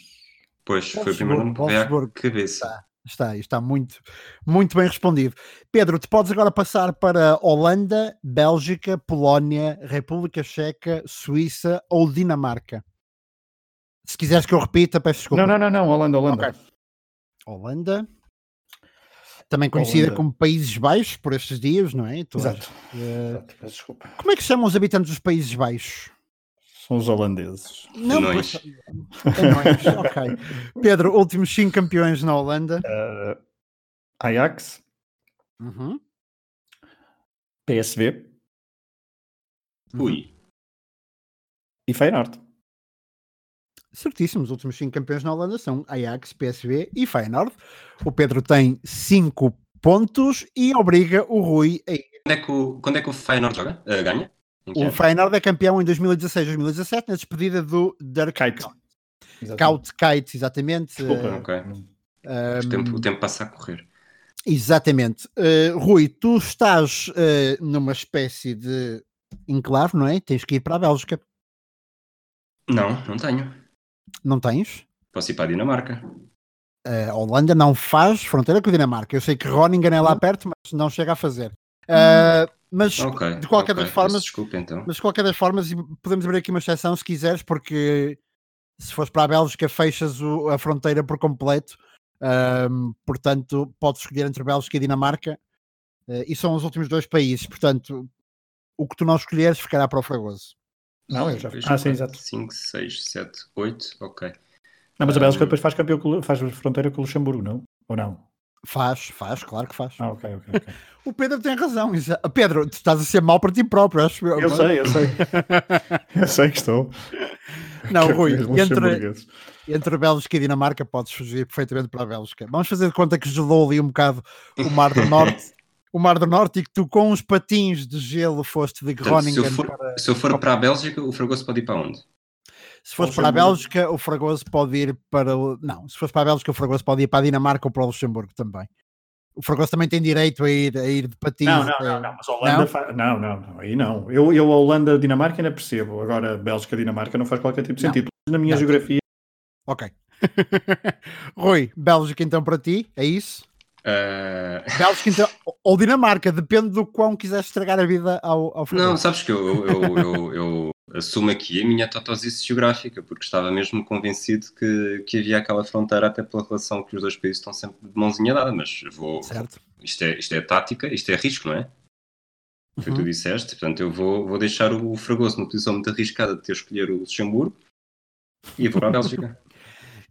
C: Pois, foi o primeiro nome que veio à cabeça.
A: Está, está, está muito, muito bem respondido. Pedro, tu podes agora passar para Holanda, Bélgica, Polónia, República Checa, Suíça ou Dinamarca. Se quiseres que eu repita, peço desculpa.
B: Não, não, não, não. Holanda, Holanda. Okay.
A: Holanda, também conhecida Holanda. como Países Baixos por estes dias, não é?
B: Exato.
A: Uh, Exato. Como é que chamam os habitantes dos Países Baixos?
B: São os holandeses.
A: Não, Anões, ok. Pedro, últimos cinco campeões na Holanda.
B: Uh, Ajax.
A: Uhum.
B: PSV.
C: Ui.
B: E Feyenoord.
A: Certíssimo, os últimos cinco campeões na Holanda são Ajax, PSV e Feyenoord. O Pedro tem cinco pontos e obriga o Rui a
C: ir. Quando é que o, quando é que o Feyenoord joga? Uh, ganha?
A: O Feyenoord é campeão em 2016, 2017 na despedida do Dirk
B: Kite.
A: Kaut Kite, exatamente.
C: Desculpa, uh, ok. Um, o, tempo, o tempo passa a correr.
A: Exatamente. Uh, Rui, tu estás uh, numa espécie de enclave, não é? Tens que ir para a Bélgica.
C: Não, não tenho.
A: Não tens?
C: Posso ir para a Dinamarca.
A: A Holanda não faz fronteira com a Dinamarca. Eu sei que Groningen é lá perto, mas não chega a fazer. Uh, mas okay, de qualquer okay. das formas,
C: desculpa, então.
A: mas de qualquer das formas, podemos abrir aqui uma exceção se quiseres, porque se fores para a Bélgica, fechas o, a fronteira por completo. Um, portanto, podes escolher entre Bélgica e Dinamarca, uh, e são os últimos dois países. Portanto, o que tu não escolheres ficará para o Fragoso.
B: Não, eu já. Ah, sim, exato.
C: 5, 6, 7, 8, ok.
B: Não, mas a Bélgica depois faz, campeão, faz fronteira com o Luxemburgo, não? Ou não?
A: Faz, faz, claro que faz.
B: Ah, ok, ok. okay.
A: o Pedro tem razão. Pedro, tu estás a ser mau para ti próprio, acho
B: eu. Eu sei, eu sei. eu sei que estou.
A: Não, Rui, entre, entre Bélgica e Dinamarca podes fugir perfeitamente para a Bélgica. Vamos fazer de conta que gelou ali um bocado o Mar do Norte o Mar do Norte e que tu com uns patins de gelo foste de Groningen.
C: Se eu for para, se eu for para a Bélgica, o Fragoso pode ir para onde?
A: Se fosse para a Bélgica, o Fragoso pode ir para o. Não, se fosse para a Bélgica, o Fragoso pode ir para a Dinamarca ou para o Luxemburgo também. O Fragoso também tem direito a ir, a ir de patins.
B: Não, não, não, não, mas a Holanda não? Fa... não, não, não, aí não. Eu, eu a Holanda, Dinamarca ainda percebo. Agora, Bélgica, Dinamarca não faz qualquer tipo de sentido. Na minha não. geografia.
A: Ok. Rui, Bélgica então para ti, é isso?
C: Uh...
A: Bélgica então, ou Dinamarca, depende do quão quiseres estragar a vida ao, ao
C: Não, sabes que eu, eu, eu, eu, assumo aqui a minha totosice geográfica, porque estava mesmo convencido que, que havia aquela fronteira, até pela relação que os dois países estão sempre de mãozinha dada, mas vou.
A: Certo.
C: Isto é, isto é tática, isto é risco, não é? Foi o que tu uhum. disseste, portanto eu vou, vou deixar o Fragoso numa posição muito arriscada de ter escolher o Luxemburgo e vou para a Bélgica.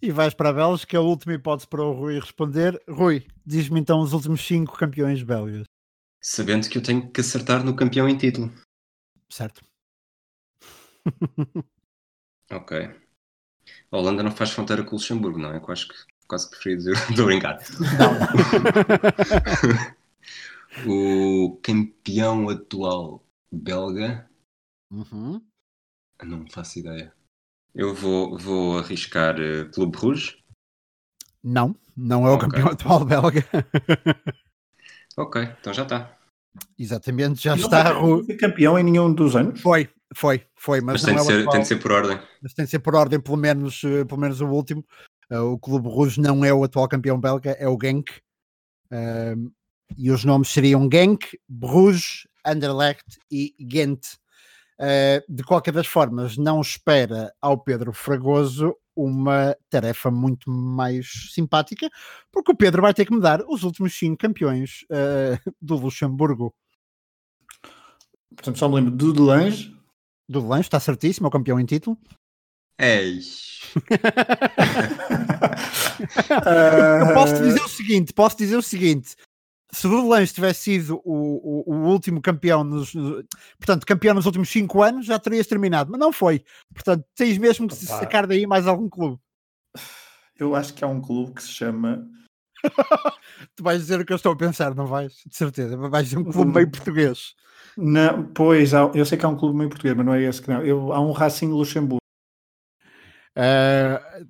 A: E vais para a Bélgica, a última hipótese para o Rui responder. Rui, diz-me então os últimos cinco campeões belgas.
C: Sabendo que eu tenho que acertar no campeão em título.
A: Certo.
C: ok. A Holanda não faz fronteira com o Luxemburgo, não é? Quase, quase que preferi dizer. Estou a brincar. o campeão atual belga.
A: Uhum.
C: Não faço ideia. Eu vou, vou arriscar uh, Clube Rouge.
A: Não, não é o okay. campeão atual belga.
C: ok, então já está.
A: Exatamente, já não está.
B: Foi campeão em nenhum dos anos?
A: Foi, foi, foi. Mas,
C: mas tem,
A: de
C: é ser, tem, de ser, por ordem.
A: Mas tem de ser por ordem, pelo menos, uh, pelo menos o último. Uh, o Clube Rouge não é o atual campeão belga, é o Genk. Uh, e os nomes seriam Genk, Bruges, Anderlecht e Ghent. Uh, de qualquer das formas, não espera ao Pedro Fragoso uma tarefa muito mais simpática, porque o Pedro vai ter que mudar os últimos cinco campeões uh, do Luxemburgo.
B: Portanto, só me lembro do Delange.
A: Do Delange, está certíssimo, é o campeão em título.
C: Eis.
A: Eu posso dizer o seguinte: posso dizer o seguinte: se o Lange tivesse sido o, o, o último campeão, nos, portanto, campeão nos últimos 5 anos, já terias terminado, mas não foi. Portanto, tens mesmo que Opa. sacar daí mais algum clube.
B: Eu acho que há um clube que se chama.
A: tu vais dizer o que eu estou a pensar, não vais? De certeza. Vais dizer um clube meio português.
B: Não, pois, há, eu sei que há um clube meio português, mas não é esse que não. Eu, há um Racing Luxemburgo.
A: Uh,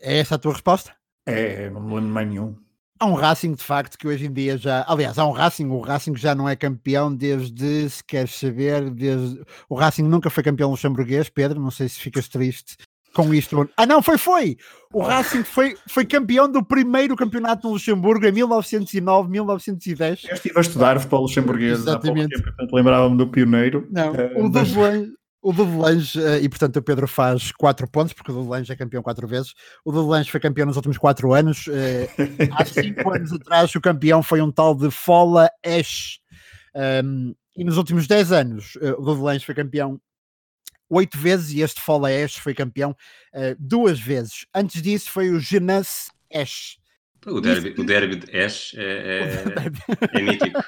A: é essa a tua resposta?
B: É, não me lembro mais nenhum.
A: Há um Racing de facto que hoje em dia já. Aliás, há um Racing, o Racing já não é campeão desde, se queres saber, desde. O Racing nunca foi campeão luxemburguês, Pedro. Não sei se ficas triste com isto. Ah, não, foi, foi! O Racing foi, foi campeão do primeiro campeonato no Luxemburgo em 1909, 1910.
B: Eu estive a estudar futebol luxemburguês Exatamente. há pouco tempo, portanto lembrava-me do pioneiro.
A: Não, uh, o mas... O Dudelange, uh, e portanto o Pedro faz 4 pontos, porque o Dudelange é campeão 4 vezes. O Dudelange foi campeão nos últimos 4 anos. Uh, há 5 anos atrás o campeão foi um tal de Fola Ash. Um, e nos últimos 10 anos uh, o Dudelange foi campeão 8 vezes e este Fola Ash foi campeão uh, duas vezes. Antes disso foi o Genas Ash.
C: O derby, o derby de Ash é, é, é mítico.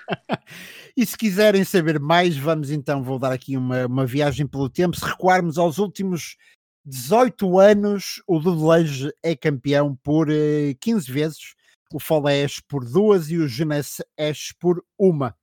A: e se quiserem saber mais, vamos então, vou dar aqui uma, uma viagem pelo tempo. Se recuarmos aos últimos 18 anos, o Dudelange é campeão por uh, eh, 15 vezes, o Fola Ash por duas e o Jeunesse Ash por uma.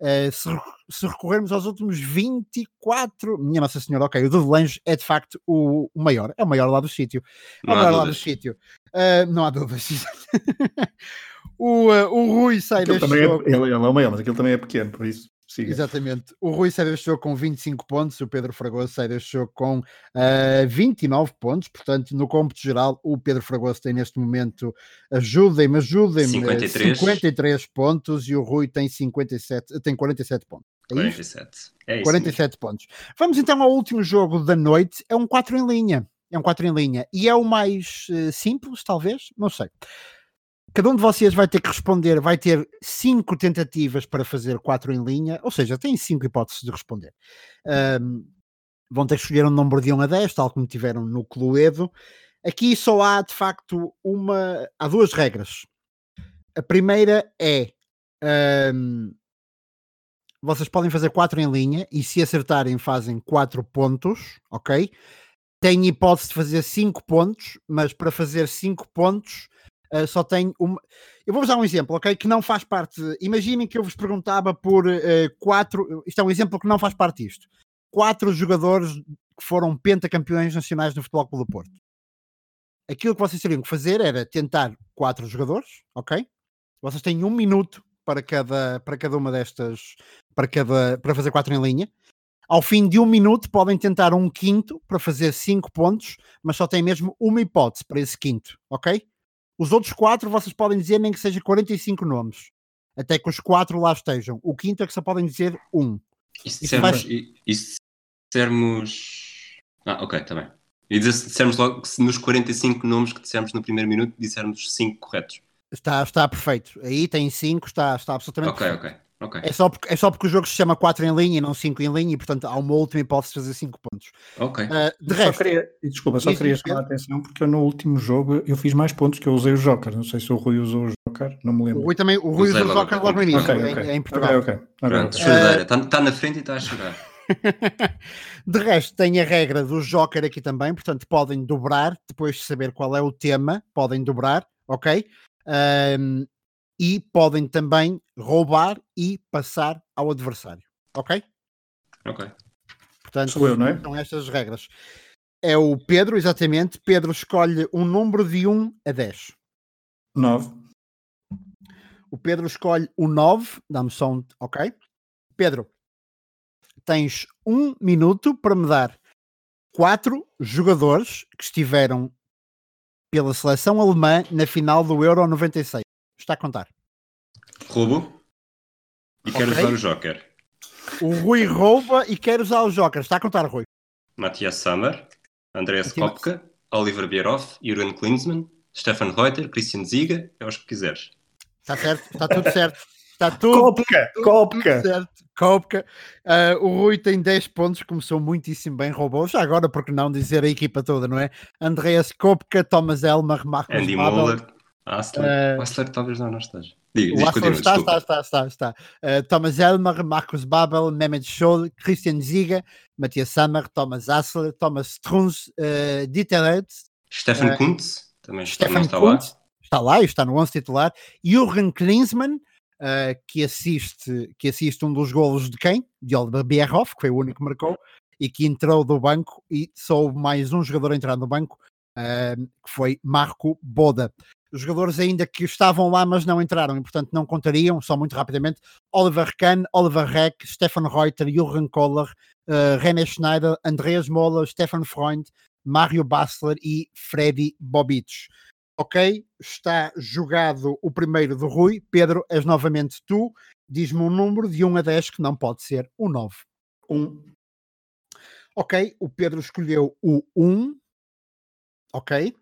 A: Uh, se, se, recorrermos aos últimos 24, minha Nossa Senhora, ok, o Dudelange é de facto o, o, maior, é o maior lá do sítio. É o maior lá do sítio. Uh, não há dúvidas. o, uh, o Rui sai aquilo deste
B: jogo. É, ele, ele é o maior, mas aquilo também é pequeno, por isso. Siga.
A: Exatamente. O Rui sai deste jogo com 25 pontos, o Pedro Fragoso sai deste jogo com uh, 29 pontos. Portanto, no cômputo geral, o Pedro Fragoso tem neste momento, ajudem-me, ajudem-me, 53. 53 pontos e o Rui tem 57, tem 47 pontos.
C: É 47. É isso
A: 47 mesmo. pontos. Vamos então ao último jogo da noite. É um 4 em linha. É um 4 em linha. E é o mais uh, simples, talvez? Não sei. Cada um de vocês vai ter que responder, vai ter cinco tentativas para fazer quatro em linha, ou seja, tem cinco hipóteses de responder. Um, vão ter que escolher um número de 1 a 10, tal como tiveram no Cluedo. Aqui só há de facto uma. Há duas regras. A primeira é. Um, vocês podem fazer quatro em linha e se acertarem fazem quatro pontos, ok? Tem hipótese de fazer cinco pontos, mas para fazer cinco pontos uh, só tem uma. Eu vou-vos dar um exemplo, ok? Que não faz parte. Imaginem que eu vos perguntava por uh, quatro. Isto é um exemplo que não faz parte disto. Quatro jogadores que foram pentacampeões nacionais no Futebol Clube do Porto. Aquilo que vocês teriam que fazer era tentar quatro jogadores, ok? Vocês têm um minuto para cada, para cada uma destas, para, cada, para fazer quatro em linha. Ao fim de um minuto podem tentar um quinto para fazer cinco pontos, mas só tem mesmo uma hipótese para esse quinto, ok? Os outros quatro vocês podem dizer nem que seja 45 nomes, até que os quatro lá estejam. O quinto é que só podem dizer um.
C: E se dissermos. E, e se dissermos. Ah, ok, está bem. E se dissermos logo que se nos 45 nomes que dissemos no primeiro minuto dissermos 5 corretos.
A: Está, está perfeito. Aí tem cinco, está, está absolutamente
C: Ok,
A: perfeito.
C: ok. Ok,
A: É só, porque, é só porque o jogo se chama 4 em linha e não 5 em linha e portanto há uma última hipótese de fazer 5 pontos.
C: ok.
A: Ah, de
B: Só
A: resto,
B: queria, e desculpa, só queria chamar a atenção porque eu no último jogo eu fiz mais pontos que eu usei o Joker. Não sei se o Rui usou o Joker, não me
A: o
B: lembro.
A: Rui também, o Rui usou o Joker logo no início,
B: Ok,
A: em-
B: ok.
A: em, Portugal.
B: Ok, ok. ok,
C: Pronto, choradeira. Está tá na frente e está a chorar.
A: De resto, tem a regra do Joker aqui também, portanto podem dobrar, depois de saber qual é o tema, podem dobrar, ok? Ahm, e podem também roubar e passar ao adversário, ok?
C: Ok.
A: Portanto,
B: Sou eu, não é?
A: são estas as regras. É o Pedro, exatamente. Pedro escolhe um número de 1 a 10.
B: 9.
A: O Pedro escolhe o 9, dá-me só um. Ok? Pedro, tens um minuto para me dar quatro jogadores que estiveram pela seleção alemã na final do Euro 96. Está a contar.
C: Roubo. E quero
A: Ok.
C: usar o Joker.
A: O Rui rouba e quer usar o Joker. Está a contar, Rui.
C: Matthias Sammer, Andreas Kopke, Oliver Bierhoff, Jürgen Klinsmann, Stefan Reuter, Christian Ziga, é os que quiseres.
A: Está certo? Está tudo certo. Está tudo
B: Kopka!
A: Tudo
B: Kopka!
A: certo. Kopka. Ah, o Rui tem 10 pontos, começou muitíssimo bem, roubou. Já agora, porque não dizer a equipa toda, não é? Andreas Kopka, Thomas Elmar, Marcos
C: Andy
A: Babel.
C: Asler.
A: Eh,
C: Asler talvez não, não esteja. Diga, diz, continua,
A: está, está, está, está, está. Ah, Thomas Elmar, Marcos Babel, Mehmet Scholl, Christian Ziga, Matthias Sammer, Thomas Assler, Thomas Strunz, uh, Dieter Ritz,
C: Stefan
A: eh,
C: Kuntz, também
A: Stefan
C: está lá.
A: Kuntz, está lá e está no 11 titular, Jürgen Klinsmann, uh, que, assiste, que assiste um dos golos de quem? De Oliver Bierhoff, que foi o único que marcou, e que entrou do banco e só houve mais um jogador a entrar no banco, uh, que foi Marco Boda. Os jogadores ainda que estavam lá, mas não entraram, e portanto não contariam, só muito rapidamente, Oliver Kahn, Oliver Reck, Stefan Reuter, Jürgen Kohler, uh, René Schneider, Andreas Moller, Stefan Freund, Mário Bassler e Freddy Bobic. Ok, está jogado o primeiro do Rui. Pedro, és novamente tu. Diz-me um número de 1 a 10 que não pode ser o 9.
B: 1.
A: Ok, o Pedro escolheu o 1. Ok.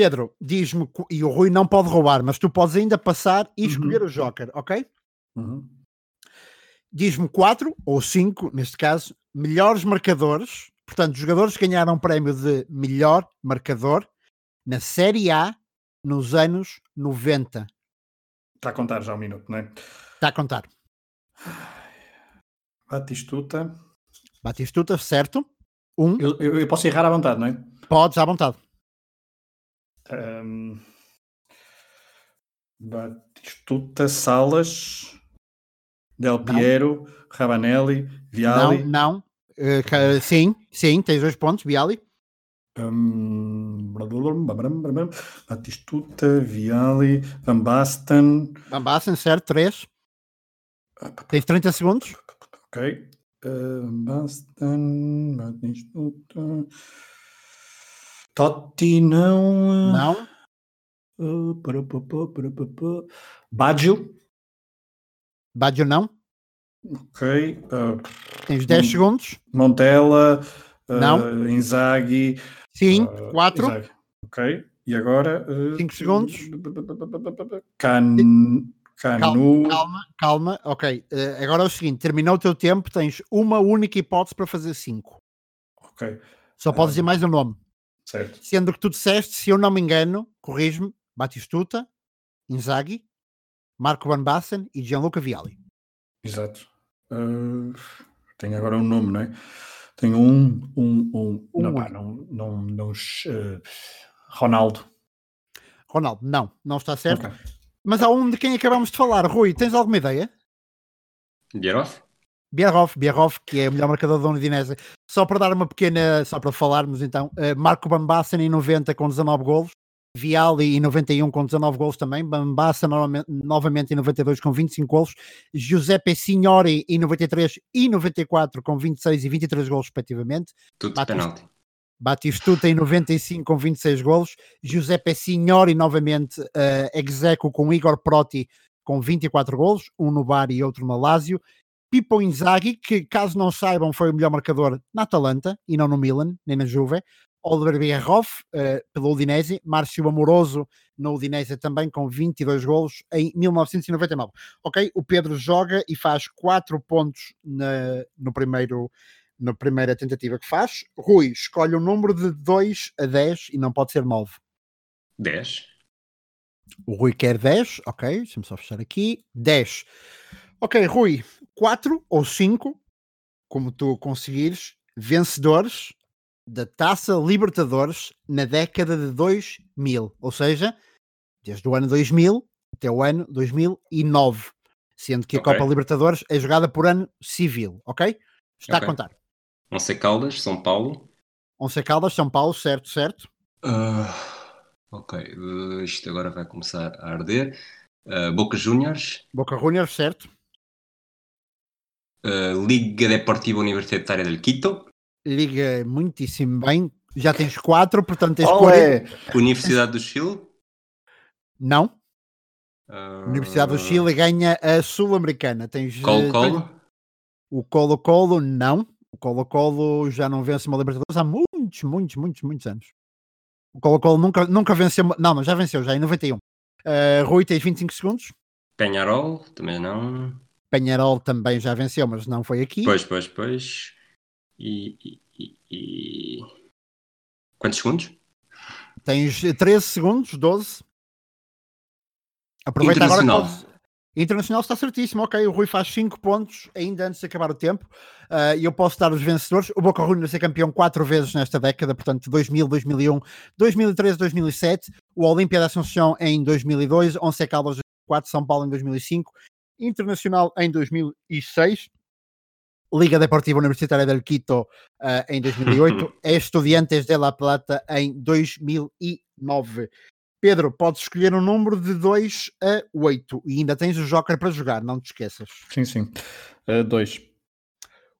A: Pedro, diz-me, e o Rui não pode roubar, mas tu podes ainda passar e
B: Uhum.
A: escolher o Joker, ok?
B: Uhum.
A: Diz-me 4 ou 5, neste caso, melhores marcadores. Portanto, jogadores que ganharam o prémio de melhor marcador na Série A nos anos 90.
B: Está a contar já um minuto, não é?
A: Está a contar.
B: Batistuta.
A: Batistuta, certo? Um,
B: Eu, eu, eu posso errar à vontade, não é?
A: podes à vontade.
B: Ahm, Batistuta, Salas, Del Piero, Rabanelli, Viali.
A: Não, não. Ca- sim, sim, tens dois pontos, Biali.
B: ahm, Batistuta, Viali, Van Basten.
A: Van Basten, certo? Três. Tens 30 segundos.
B: Ok. Uh, Basten, Batistuta. Totti, não.
A: Não.
B: Uh, para, para, para, para. Baggio.
A: Baggio, não.
B: Ok. uh,
A: Tens 10
B: Hum.
A: segundos.
B: Montella. uh,
A: Não.
B: Inzaghi.
A: Sim,
B: uh,
A: 4.
B: Inzaghi. Ok. E agora. uh,
A: Cinco segundos.
B: Can... Canu.
A: Calma, calma. Ok. eh, agora é o seguinte: terminou o teu tempo, tens uma única hipótese para fazer 5.
B: Ok.
A: Só podes dizer mais um nome.
B: Certo.
A: Sendo que tu disseste, se eu não me engano, corrijo-me, Batistuta, Inzaghi, Marco Van Basten e Gianluca Vialli.
B: Exato. Uh, tenho agora um nome, não é? Tenho um. um, um,
A: Um
B: não, pá, não, não, não, uh, Ronaldo.
A: Ronaldo, não, não está certo.
B: Ok.
A: Mas há um de quem acabamos de falar. Rui, tens alguma ideia?
C: Bierhoff?
A: Bierhoff, Bierhoff, que é o melhor marcador da Udinese. Só para dar uma pequena, só para falarmos então, uh, Marco Bambassa em 90 com 19 golos, Viali em 91 com 19 golos também, Bambassa novamente, em 92 com 25 golos, Giuseppe Signori em 93 e 94 com 26 e 23 golos respectivamente.
C: Tudo de penalti.
A: Batistuta em 95 com 26 golos, Giuseppe Signori novamente uh, execo com Igor Proti com 24 golos, um no Bari e outro no Lazio. Pippo Inzaghi, que caso não saibam foi o melhor marcador na Atalanta e não no Milan, nem na Juve. Oliver Bierhoff, uh, pelo Udinese, Márcio Amoroso no Udinese também com 22 golos em 1999. Ok, o Pedro joga e faz 4 pontos na, no primeiro na primeira tentativa que faz. Rui, escolhe um número de 2 a 10 e não pode ser 9.
C: 10.
A: O Rui quer 10, ok, deixa-me só fechar aqui. 10. Ok, Rui, 4 ou 5, como tu conseguires, vencedores da Taça Libertadores na década de 2000, ou seja, desde o ano 2000 até o ano 2009, sendo que a okay. Copa Libertadores é jogada por ano civil, ok? Está okay. a contar.
C: Once Caldas, São Paulo.
A: Once Caldas, São Paulo, certo, certo.
C: Uh, ok, uh, isto agora vai começar a arder. Uh, Boca Juniors.
A: Boca Juniors, certo.
C: Liga Deportiva Universitária del Quito.
A: Liga muitíssimo bem. Já tens quatro, portanto tens
C: Olé. Universidade do Chile.
A: Não. Universidade do Chile ganha a Sul-Americana. Tens
C: Colo-Colo.
A: Tens... O Colo-Colo, não. O Colo-Colo já não vence uma Libertadores há muitos, muitos, muitos, muitos anos. O Colo-Colo nunca, nunca venceu. Não, não, já venceu, já em 91. Uh, Rui, tens 25 segundos.
C: Penharol, também não.
A: Penharol também já venceu, mas não foi aqui.
C: Pois, pois, pois. E. e, e... Quantos segundos?
A: Tens 13 segundos, 12. Aproveita agora. Podes... Internacional está certíssimo, ok. O Rui faz 5 pontos ainda antes de acabar o tempo uh, e eu posso dar os vencedores. O Boca Juniors é campeão quatro vezes nesta década, portanto 2000, 2001, 2013, 2007. O Olímpia da Assunção em 2002, Once Caldas em 2004, São Paulo em 2005, Internacional em 2006. Liga Deportiva Universitária del Quito uh, em 2008, Estudiantes de La Plata em 2009. Pedro, podes escolher um número de 2 a 8 e ainda tens o Joker para jogar, não te esqueças.
B: Sim, sim. 2. Uh,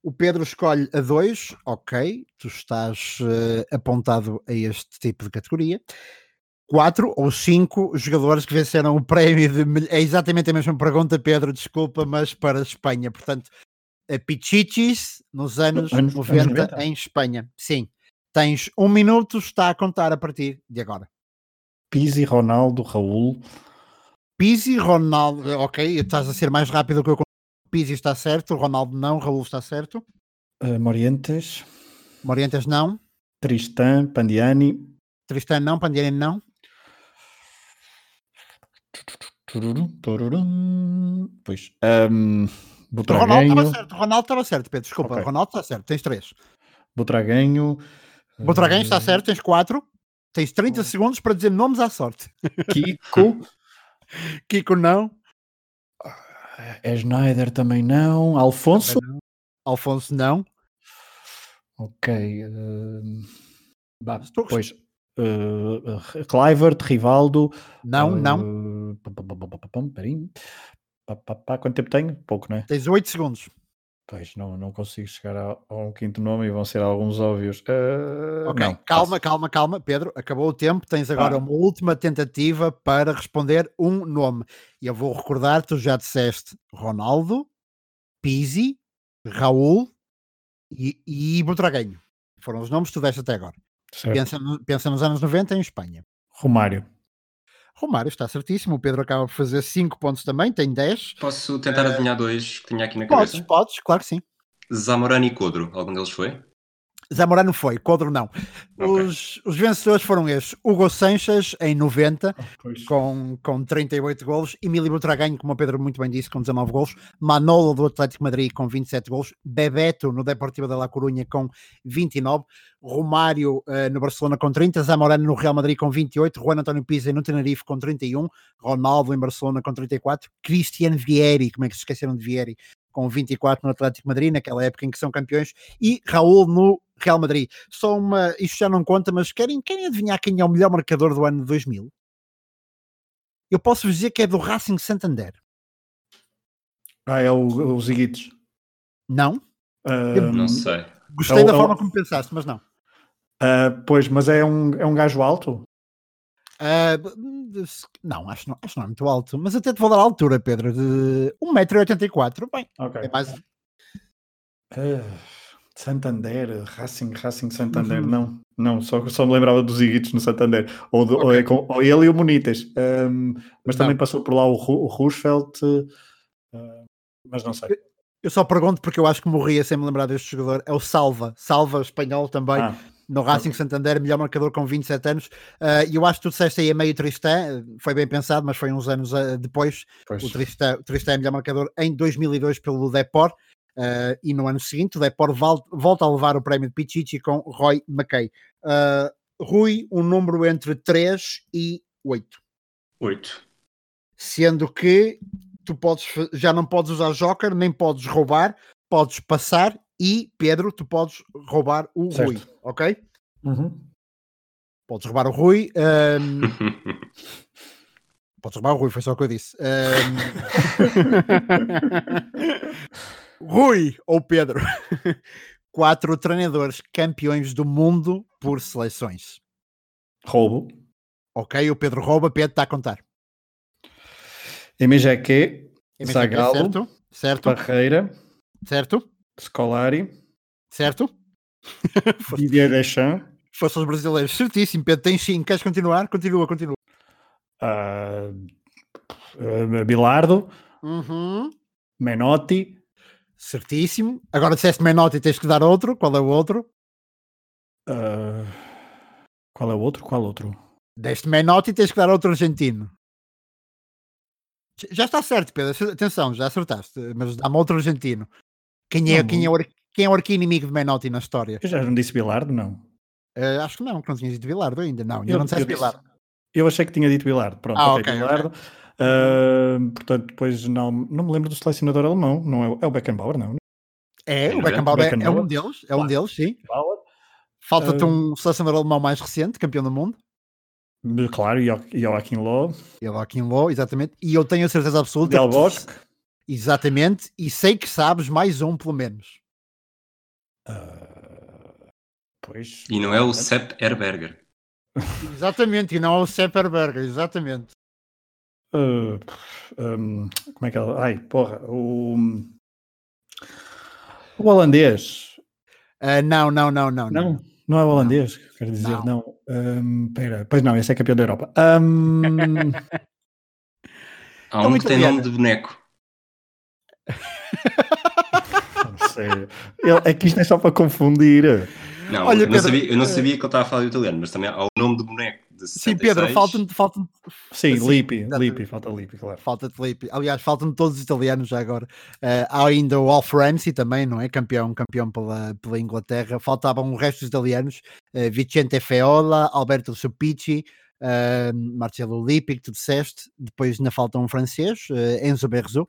A: o Pedro escolhe a 2, ok, tu estás uh, apontado a este tipo de categoria. 4 ou 5 jogadores que venceram o prémio de. É exatamente a mesma pergunta, Pedro, desculpa, mas para a Espanha. Portanto, a Pichichis nos anos, anos 90, anos 90 em Espanha. Sim. Tens um minuto, está a contar a partir de agora.
B: Pizzi, Ronaldo, Raul.
A: Pizzi, Ronaldo, ok, estás a ser mais rápido que eu. Pizzi está certo, Ronaldo não, Raul está certo.
B: Uh, Morientes.
A: Morientes não.
B: Tristan, Pandiani.
A: Tristan não, Pandiani não.
B: Pois. Um,
A: Ronaldo estava certo, Ronaldo estava certo, Pedro, desculpa. Okay. Ronaldo está certo, tens três.
B: Butraguenho.
A: Butraguenho está certo, tens quatro. Tens 30 segundos para dizer nomes à sorte.
B: Kiko.
A: Kiko não.
B: É Schneider também não. Alfonso. Também não.
A: Alfonso não.
B: Ok. Uh... Bah, pois. Uh, Clivert, Rivaldo.
A: Não, uh... não.
B: Peraí. Quanto tempo tenho? Pouco, não é?
A: Tens 8 segundos.
B: Pois, não, não consigo chegar a, a, um quinto nome e vão ser alguns óbvios. Uh,
A: ok, não, calma, posso. calma, calma, Pedro. Acabou o tempo. Tens agora ah. uma última tentativa para responder um nome. E eu vou recordar: tu já disseste Ronaldo, Pizzi, Raul e, e. Foram os nomes que tu deste até agora. Pensa, pensa nos anos 90 em Espanha.
B: Romário.
A: Romário está certíssimo. O Pedro acaba por fazer 5 pontos também, tem 10.
C: Posso tentar uh, adivinhar dois que tinha aqui na
A: podes,
C: cabeça?
A: Podes, podes, claro que sim.
C: Zamorano e Codro, algum deles foi?
A: Zamorano foi, Codro não. Okay. Os, os vencedores foram estes: Hugo Sanches em 90, oh, com, com 38 golos, Emílio Butraganho, como o Pedro muito bem disse, com 19 golos, Manolo do Atlético Madrid com 27 golos, Bebeto no Deportivo da La Corunha com 29, Romário uh, no Barcelona com 30, Zamorano no Real Madrid com 28, Juan António Pisa no Tenerife com 31, Ronaldo em Barcelona com 34, Cristian Vieri, como é que se esqueceram de Vieri, com 24 no Atlético de Madrid, naquela época em que são campeões, e Raul no Real Madrid. Só uma, isto já não conta, mas querem, querem adivinhar quem é o melhor marcador do ano de 2000? Eu posso vos dizer que é do Racing Santander.
B: Ah, é o, o Ziguitos.
A: Não?
B: Ahm,
C: Não sei.
A: Gostei
B: É o-
A: da
B: é o-
A: forma como pensaste, mas não.
B: ah, pois, mas é um, é um gajo alto?
A: B- não, acho, não, acho que não é muito alto, mas até te vou dar a altura, Pedro, de 1,84m. Bem,
B: Ok.
A: é mais.
B: Ah, Santander, Racing, Racing Santander,
A: Uhum.
B: não. Não, só, só me lembrava dos Ziguitos no Santander. Ou, do- ou
A: Ok.
B: é com, ou ele e o Munites. Ahm, mas
A: Não.
B: também passou por lá o, o Roosevelt. ah, mas não sei.
A: Eu só pergunto porque eu acho que morria sem me lembrar deste jogador. É o Salva, Salva espanhol também,
B: Ah,
A: no Racing Santander, melhor marcador com 27 anos. Ah, E eu acho que tu disseste aí é meio Tristã, foi bem pensado, mas foi uns anos ah, depois.
B: pois.
A: O Tristã, o Tristã é melhor marcador em 2002 pelo Depor. Ah, e no ano seguinte, o Depor volta a levar o prémio de Pichichi com Roy McKay. Ah, Rui, um número entre 3 e 8.
C: Oito.
A: sendo que tu podes, já não podes usar Joker, nem podes roubar, podes passar e Pedro, tu podes roubar o
B: Certo.
A: Rui, ok?
B: Uhum.
A: Podes roubar o Rui, ahm, podes roubar o Rui, foi só o que eu disse. Ahm, Rui ou Pedro, quatro treinadores campeões do mundo por seleções.
B: Roubo.
A: Ok, o Pedro rouba, Pedro está a contar.
B: MGQ,
A: MSK,
B: Zagallo.
A: Certo? Certo?
B: Barreira,
A: Certo?
B: Scolari,
A: Certo?
B: Didier Deschamps,
A: Fosse os brasileiros. Certíssimo, Pedro. Tens sim. Queres continuar? Continua, continua.
B: ah, ah, Bilardo,
A: Uhum.
B: Menotti,
A: Certíssimo. Agora disseste Menotti e tens que dar outro. Qual é o outro?
B: ah, qual é o outro? Qual outro?
A: Deste Menotti e tens que dar outro argentino. Já está certo, Pedro. Atenção, já acertaste. Mas dá-me outro argentino. Quem é,
B: Não,
A: quem é, o, quem é o arqui-inimigo de Menotti na história?
B: Eu já não disse Bilardo, não.
A: Eh, acho que não, que não tinhas dito Bilardo ainda. Não, ainda
B: Eu-
A: não disseste
B: eu disse-
A: Bilardo.
B: Eu achei que tinha dito Bilardo. Pronto,
A: Ah,
B: ok,
A: ok, ok.
B: Bilardo. Ah, portanto, depois não, não me lembro do selecionador alemão. Não é, o- é o Beckenbauer, não.
A: É, o
C: Ainda?
A: Beckenbauer é, é
B: Beckenbauer?
A: um deles. É um deles, sim.
B: Beckenbauer.
A: Falta-te um selecionador alemão mais recente, campeão do mundo.
B: Claro, Jo- Joachim Löw,
A: Joaquim Low, exatamente. E eu tenho a certeza absoluta
B: Del
A: que
B: Bosque.
A: Exatamente, e sei que sabes mais um, pelo menos.
B: Ah, pois.
C: E não é o Sepp Herberger.
A: Exatamente, e não é o Sepperberger, exatamente.
B: Ah, hum, como é que ela. Ai, porra. O, o holandês.
A: Ah, não, não, não, não.
B: Não, não é o holandês, quero dizer,
A: Não.
B: não. Hum, pera, pois não, esse é campeão da Europa. Hum,
C: Há um
A: um
C: que tem
A: italiano.
C: nome de boneco.
B: não. Ele- é que isto é só para confundir.
C: Não,
A: Olha,
C: eu, não
A: Pedro,
C: sabia, eu não sabia que ele estava a falar do italiano, mas também há o nome do boneco. De
A: Sim, Pedro,
C: 66.
A: faltam faltam
B: Sim,
A: Sim,
B: Lippi. Lippi, falta Lippi, claro.
A: falta Felipe. Aliás, faltam todos os italianos já agora. Ah, há ainda o Alf Ramsey também, não é? Campeão, campeão pela, pela Inglaterra. Faltavam o resto dos italianos: ah, Vicente Feola, Alberto Suppici, ah, Marcelo Lippi, que tu disseste. Depois ainda falta um francês, ah, Enzo Berzo.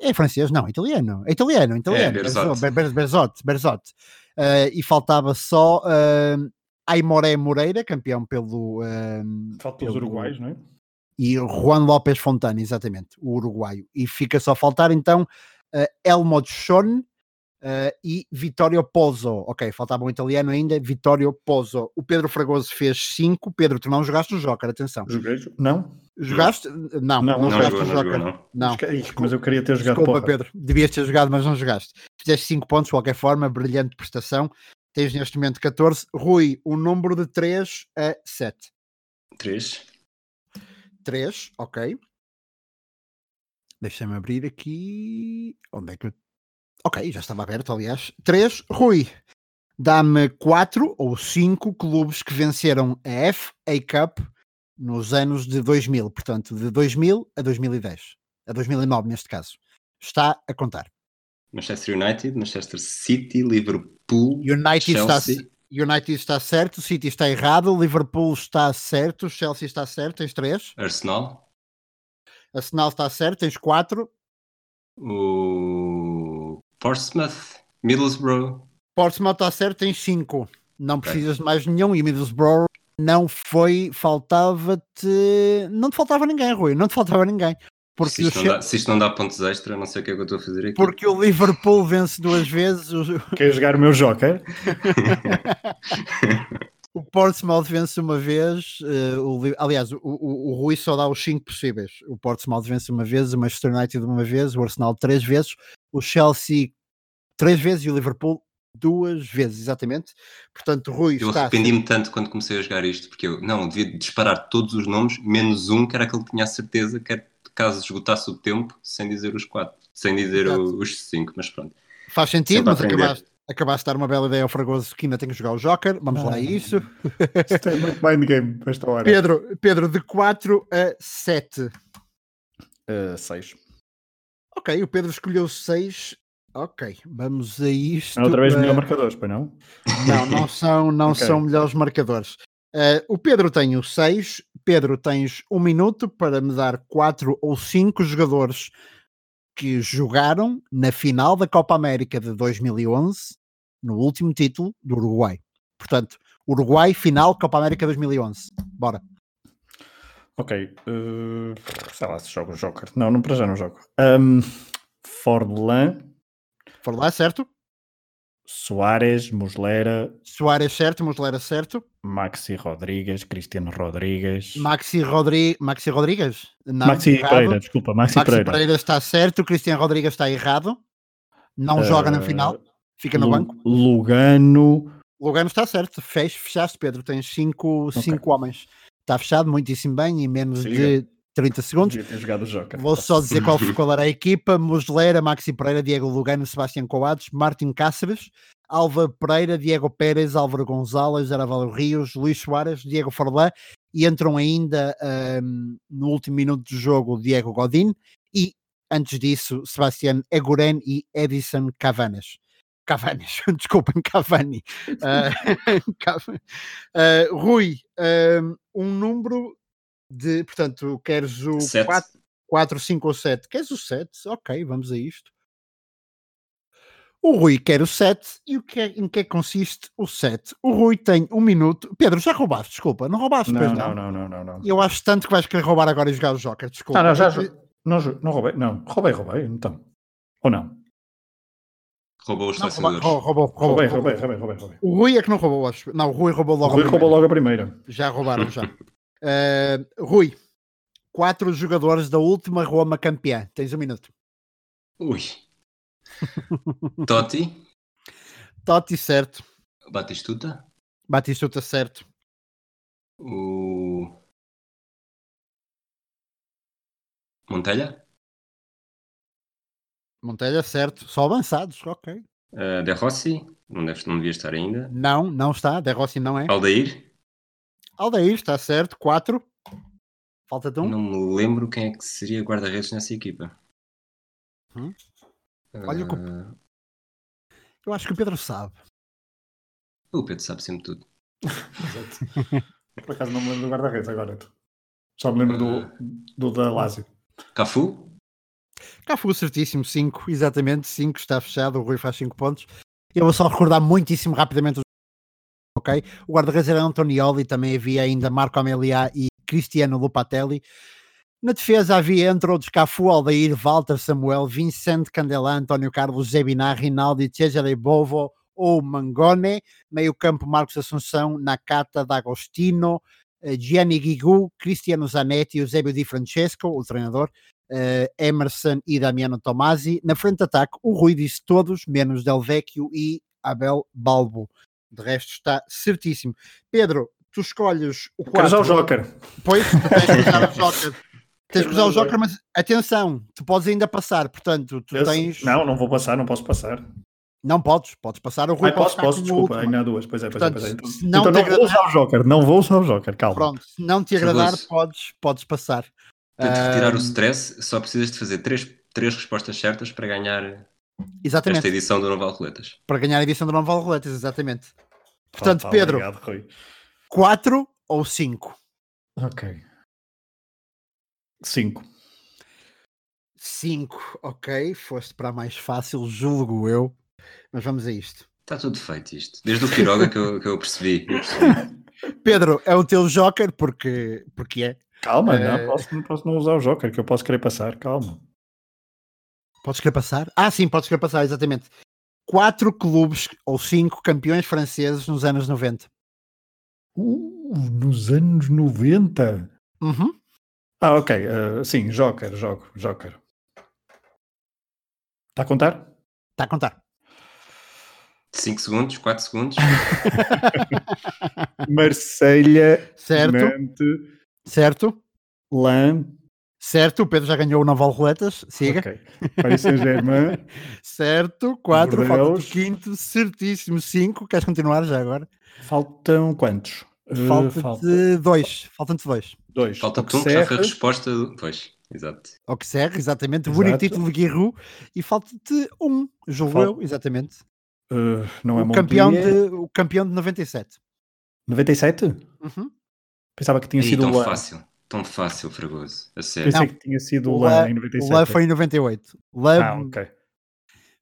A: É francês? Não, italiano. É italiano, italiano.
C: Berzotti.
A: Berzo- Ber- Ber- Berzotti. Berzotti. Ah, e faltava só ah, Aimoré Moreira, campeão pelo.
B: Faltam os
A: pelo-
B: uruguaios, não é?
A: e Juan López Fontana, exatamente, o uruguaio. E fica só a faltar então uh, Elmo Schon uh, e Vittorio Pozzo. Ok, faltava um italiano ainda, Vittorio Pozzo. O Pedro Fragoso fez 5. Pedro, tu não jogaste o Joker, atenção.
B: Joguei? Não?
A: Jogaste? Não,
B: Não,
A: não,
B: não
C: Não
A: jogaste
C: jogou,
A: o
C: não
A: Joker.
C: jogou, não.
A: Não.
B: Ih, Mas eu queria ter jogado
A: Desculpa,
B: porra.
A: Pedro. Devias ter jogado, mas não jogaste. Fizeste 5 pontos, de qualquer forma, brilhante prestação. Tens neste momento 14. Rui, um número de 3 a 7.
C: Três.
A: 3, ok. Deixa-me abrir aqui. Onde é que eu. Ok, já estava aberto, aliás. 3, Rui. Dá-me 4 ou 5 clubes que venceram a FA Cup nos anos de 2000, portanto, de 2000 a 2010. A 2009, neste caso. Está a contar.
C: Manchester United, Manchester City, Liverpool,
A: United está,
C: Chelsea.
A: United está certo, City está errado, Liverpool está certo, Chelsea está certo, tens 3.
C: Arsenal,
A: Arsenal está certo, tens 4.
C: O Portsmouth, Middlesbrough.
A: Portsmouth está certo, tens 5. Não precisas de mais nenhum. E Middlesbrough não foi, faltava-te. Não te faltava ninguém, Rui, não te faltava ninguém. Porque
C: se, isto não dá, se isto não dá pontos extra, não sei o que é que eu estou a fazer aqui.
A: Porque o Liverpool vence duas vezes, o,
B: Quer jogar o meu Joker?
A: o Portsmouth vence uma vez, eh, o Li- aliás, o, o, o Rui só dá os 5 possíveis. O Portsmouth vence uma vez, o Manchester United uma vez, o Arsenal três vezes, o Chelsea três vezes e o Liverpool duas vezes, exatamente. Portanto, o Rui
C: Eu arrependi-me tanto quando comecei a jogar isto, porque eu não devia disparar todos os nomes, menos um, que era aquele que tinha a certeza que era, caso esgotasse o tempo, sem dizer os quatro, sem dizer o- os cinco, mas pronto.
A: Faz sentido, mas acabaste, acabaste de dar uma bela ideia ao Fragoso que ainda tem que jogar o Joker. Vamos lá a isso.
B: Isto é muito mind game para esta hora.
A: Pedro, Pedro, de 4 a 7.
B: Uh, seis.
A: Ok, o Pedro escolheu 6. Ok, vamos a isto.
B: É outra vez
A: Eh,
B: melhor marcadores, pois não?
A: Não, não são, não
B: Ok.
A: são melhores marcadores. Eh, o Pedro tem o 6. Pedro, tens um minuto para me dar 4 ou 5 jogadores que jogaram na final da Copa América de 2011, no último título do Uruguai. Portanto, Uruguai, final Copa América 2011. Bora.
B: Ok. uh, sei lá se jogo o Joker. Não, não para já não jogo. Um, Forlan,
A: For lá, certo?
B: Soares, Muslera,
A: Soares, certo? Muslera, certo?
B: Maxi Rodrigues, Cristiano Rodrigues.
A: Maxi, Rodri... Maxi Rodrigues? Não,
B: Maxi
A: errado.
B: Pereira, desculpa, Maxi,
A: Maxi
B: Pereira.
A: Pereira. está certo, Cristiano Rodrigues está errado. Não joga na
B: Uh,
A: final, fica no
B: Lu-
A: banco.
B: Lugano,
A: Lugano está certo, Fech, fechaste, Pedro. Tens cinco, cinco homens. Está fechado, muitíssimo bem, em menos
B: Siga.
A: de 30 segundos. Vou só dizer qual, qual era a equipa: Muslera, Maxi Pereira, Diego Lugano, Sebastião Coates, Martin Cáceres, Alva Pereira, Diego Pérez, Álvaro Gonzalez, Aravalho Rios, Luís Soares, Diego Forlán e entram ainda ahm, no último minuto do jogo Diego Godin e antes disso Sebastián Eguren e Edison Cavanes. Cavanes, desculpem, Cavani. Cav- ah, Rui, ahm, um número de, portanto, queres o
C: Sete.
A: 4, 4, 5 ou 7? Queres o 7? Ok, vamos a isto. O Rui quer o 7 e o que é, em que é que consiste o 7? O Rui tem um minuto. Pedro, já roubaste, desculpa, não roubaste,
B: Não,
A: pois
B: não, não, não, não, não.
A: Eu acho tanto que vais querer roubar agora e jogar o Joker, desculpa.
B: Ah, não, já
A: É
B: não, não roubei, não, roubei, roubei, então. Ou não?
C: Roubou os
A: Não, rouba-
C: selecionadores.
A: rou- roubou, roubou,
B: Roubei,
A: roubou.
B: roubei, roubei, roubei. roubei.
A: O Rui é que não roubou, acho. Não, o Rui roubou
B: O
A: logo. a
B: Rui
A: primeira.
B: roubou logo a primeira.
A: Já roubaram, já. Eh, Rui, quatro jogadores da última Roma campeã. Tens um minuto.
C: Ui. Totti,
A: Totti, certo.
C: Batistuta,
A: Batistuta, certo.
C: o Montelha,
A: Montelha, certo. Só avançados, ok.
C: uh, De Rossi, não, deve, não devia estar ainda.
A: Não, não está. De Rossi não é.
C: Aldair,
A: Aldair, está certo. Quatro. Falta-te um.
C: não me lembro quem é que seria guarda-redes nessa equipa.
A: Hum? Olha
C: Uh,
A: Eu acho que o Pedro sabe.
C: o Pedro sabe sempre tudo.
B: Por acaso não me lembro do guarda-redes agora. Só me lembro do, do da Lazio.
C: Cafu,
A: Cafu, certíssimo. Cinco, exatamente. Cinco, está fechado. O Rui faz cinco pontos. Eu vou só recordar muitíssimo rapidamente os ok? O guarda-redes era Antonioli, também havia ainda Marco Amelia e Cristiano Lupatelli. Na defesa havia, entre outros, Cafu, Aldair, Walter, Samuel, Vicente Candelá, António Carlos, Zebinar, Rinaldi, Cesare Bovo ou Mangone. Meio campo, Marcos Assunção, Nakata, D'Agostino, eh, Gianni Guigu, Cristiano Zanetti, Eusebio Di Francesco, o treinador, eh, Emerson e Damiano Tomasi. Na frente de ataque, o Rui disse todos, menos Del Vecchio e Abel Balbo. De resto está certíssimo. Pedro, tu escolhes o
B: Quero usar o
A: 4.
B: Joker.
A: Pois, tu tens que usar o Joker. Tens que usar o Joker, mas atenção, tu podes ainda passar, portanto, tu
B: Eu-
A: tens.
B: Não, não vou passar, não posso passar.
A: Não podes, podes passar o Rui. Pode
B: posso, posso, desculpa. Ainda há duas. Pois é, pois é, pois é. Então,
A: não
B: então não vou usar o Joker. Não vou usar o Joker, calma.
A: Pronto, se não te agradar, podes, podes passar.
C: para te retirar o stress, só precisas de fazer três, três respostas certas para ganhar
A: Exatamente,
C: esta edição do Noval Roletas.
A: para ganhar a edição do Não Vale Roletas, exatamente. Portanto,
B: Opa,
A: Pedro,
B: Obrigado, Rui.
A: 4 ou 5?
B: Ok. Cinco.
A: 5, ok. Foste para a mais fácil, julgo eu. Mas vamos a isto.
C: Está tudo feito isto. Desde o Quiroga que eu, que eu percebi. eu percebi.
A: Pedro, é o teu joker porque, porque é.
B: Calma,
A: Eh,
B: não, posso, não posso não usar o Joker, que eu posso querer passar, calma.
A: Podes querer passar? Ah, sim, podes querer passar, exatamente. Quatro clubes ou cinco campeões franceses nos anos 90.
B: Uh, nos anos 90.
A: Uhum.
B: Ah, ok. eh, sim, Joker, jogo, Joker. Está a contar?
A: Está a contar.
C: 5 segundos, 4 segundos.
B: Marselha,
A: Certo,
B: Nantes,
A: certo,
B: Lan,
A: certo. O Pedro já ganhou o Naval Roletas. Siga.
B: ok. Paris Saint-Germain,
A: Certo, quatro. Falta o quinto, certíssimo. Cinco. Queres continuar já agora?
B: faltam quantos? Eh,
A: Falta-te
B: falta
A: dois. Faltam-te dois.
B: dois.
C: Falta-te um que já foi a resposta. Do... Pois, exato.
A: Auxerre, exatamente.
B: Exato.
A: Bonito título de Guirru. E falta-te um, julgo
B: Falta-
A: eu, exatamente.
B: eh, não é
A: o, campeão de, o campeão de 97.
B: 97?
A: Uhum.
B: Pensava que tinha
C: Ih,
B: sido o
C: tão
B: Lan.
C: fácil. Tão fácil, Fragoso. A sério.
B: Pensei
A: Não.
B: que tinha sido o
A: O
B: Lan
A: Lan-
B: em
A: O
B: 97.
A: Lã foi em 98. O Lã
B: Ah, ok.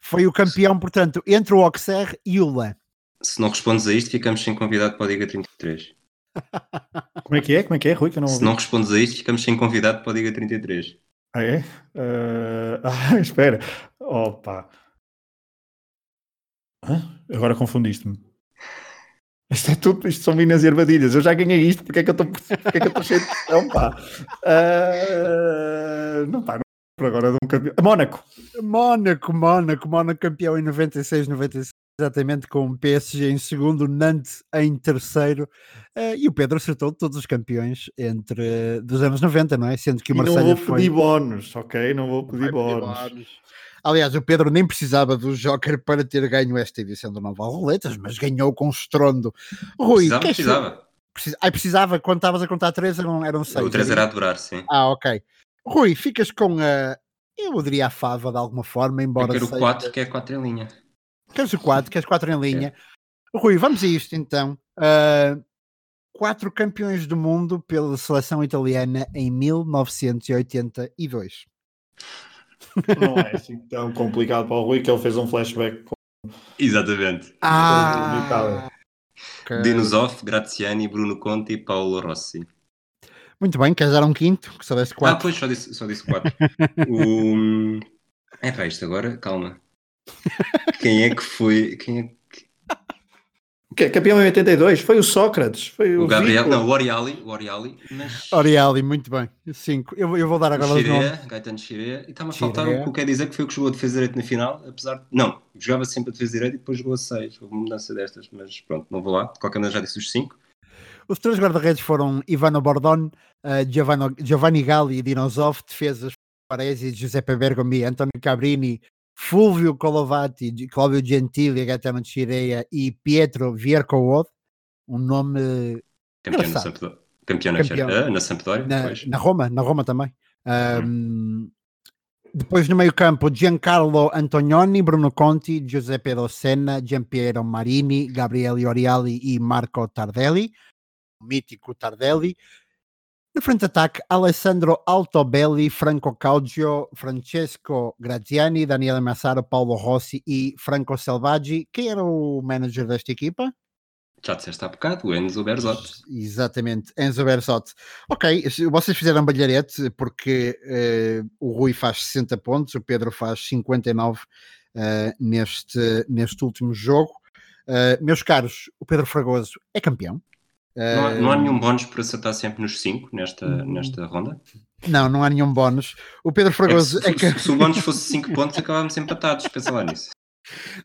A: foi o campeão, portanto, entre o Auxerre e o Lã.
C: Se não respondes a isto, ficamos sem convidado para a Liga 33.
B: Como é que é? Como é que é, Rui? Que eu não
C: Se não respondes a isto, ficamos sem convidado para a Liga 33.
B: Ah, é? Eh, Ah, espera. Opa. Hã? Agora confundiste-me. Isto é tudo, isto são minas e armadilhas. Eu já ganhei isto, porque é que eu estou é cheio de pressão, pá? Ah, não, pá, não por agora de um campeão. Mónaco.
A: Mónaco, Mónaco, Mónaco campeão em 96, 96, exatamente com o PSG em segundo, Nantes em terceiro. Eh, e o Pedro acertou todos os campeões entre dos anos 90, não é? Sendo que o
B: E não vou
A: foi.
B: pedir bónus, ok? Não vou pedir bónus.
A: Aliás, o Pedro nem precisava do Joker para ter ganho esta edição do Naval Roletas, mas ganhou com estrondo. Rui,
C: Precisava,
A: queres-
C: precisava.
A: Precisa... Ai, precisava, quando estavas a contar três, eram, eram seis.
C: O 3
A: era
C: era a durar, sim.
A: Ah, ok. Rui, ficas com a. Eu diria a fava de alguma forma,
C: Eu
A: embora.
C: quero o
A: seja-
C: 4, que é 4 em linha.
A: Queres o 4, queres 4 em linha. Rui, vamos a isto então. Ah, quatro campeões do mundo pela seleção italiana em 1982.
B: Não é assim tão complicado para o Rui que ele fez um flashback.
C: Exatamente.
A: Ah, ok.
C: Dinosoff, Graziani, Bruno Conti e Paolo Rossi.
A: Muito bem, queres dar um quinto? Que só deste
C: Ah,
A: 4.
C: pois, só disse, só disse 4. o... É pá, isto agora, calma. Quem é que foi? Quem é que...
B: O quê? Campeão em 82? Foi o Sócrates. Foi o,
C: O Gabriel,
B: Vico.
C: não, o Oriali, o Oriali, mas...
A: Oriali, muito bem. 5. Eu, eu vou dar agora os nomes.
C: Gaetano Chirea, e está-me a faltar o que eu quero dizer que foi o que jogou a defesa direito na final, apesar de... Não, jogava sempre a defesa direito e depois jogou a 6. Houve uma mudança destas, mas pronto, não vou lá. De qualquer maneira já disse os 5.
A: Os três guarda-redes foram Ivano Bordon, uh, Giovanni, Giovanni Galli e Dinosov, defesas Paresi, Giuseppe Bergomi, Antonio Cabrini, Fulvio Colovati, Claudio Gentili, Gaetano Chirea e Pietro Viercood, um nome
C: Campeão na
A: Engraçado.
C: Sampdoria. Campeão na,
A: Campeão.
C: ah, na Sampdoria,
A: na, na Roma, na Roma também. Um, depois no meio campo, Giancarlo Antonioni, Bruno Conti, Giuseppe Rossena, Giampiero Marini, Gabriele Oriali e Marco Tardelli, o mítico Tardelli. No frente de ataque, Alessandro Altobelli, Franco Caugio, Francesco Graziani, Daniele Massaro, Paulo Rossi e Franco Selvaggi. Quem era o manager desta equipa?
C: Já disseste há bocado, o Enzo Berzotto.
A: Exatamente, Enzo Berzotto. Ok, vocês fizeram balharete porque eh, o Rui faz 60 pontos, o Pedro faz 59 eh, neste, neste último jogo. Eh, meus caros, o Pedro Fragoso é campeão.
C: Não há, não há nenhum bónus por acertar sempre nos 5 nesta, nesta ronda?
A: não, não há nenhum bónus. O Pedro
C: É que
A: Fragoso
C: se,
A: é que...
C: se- o bónus fosse 5 pontos, acabávamos empatados. Pensa lá nisso.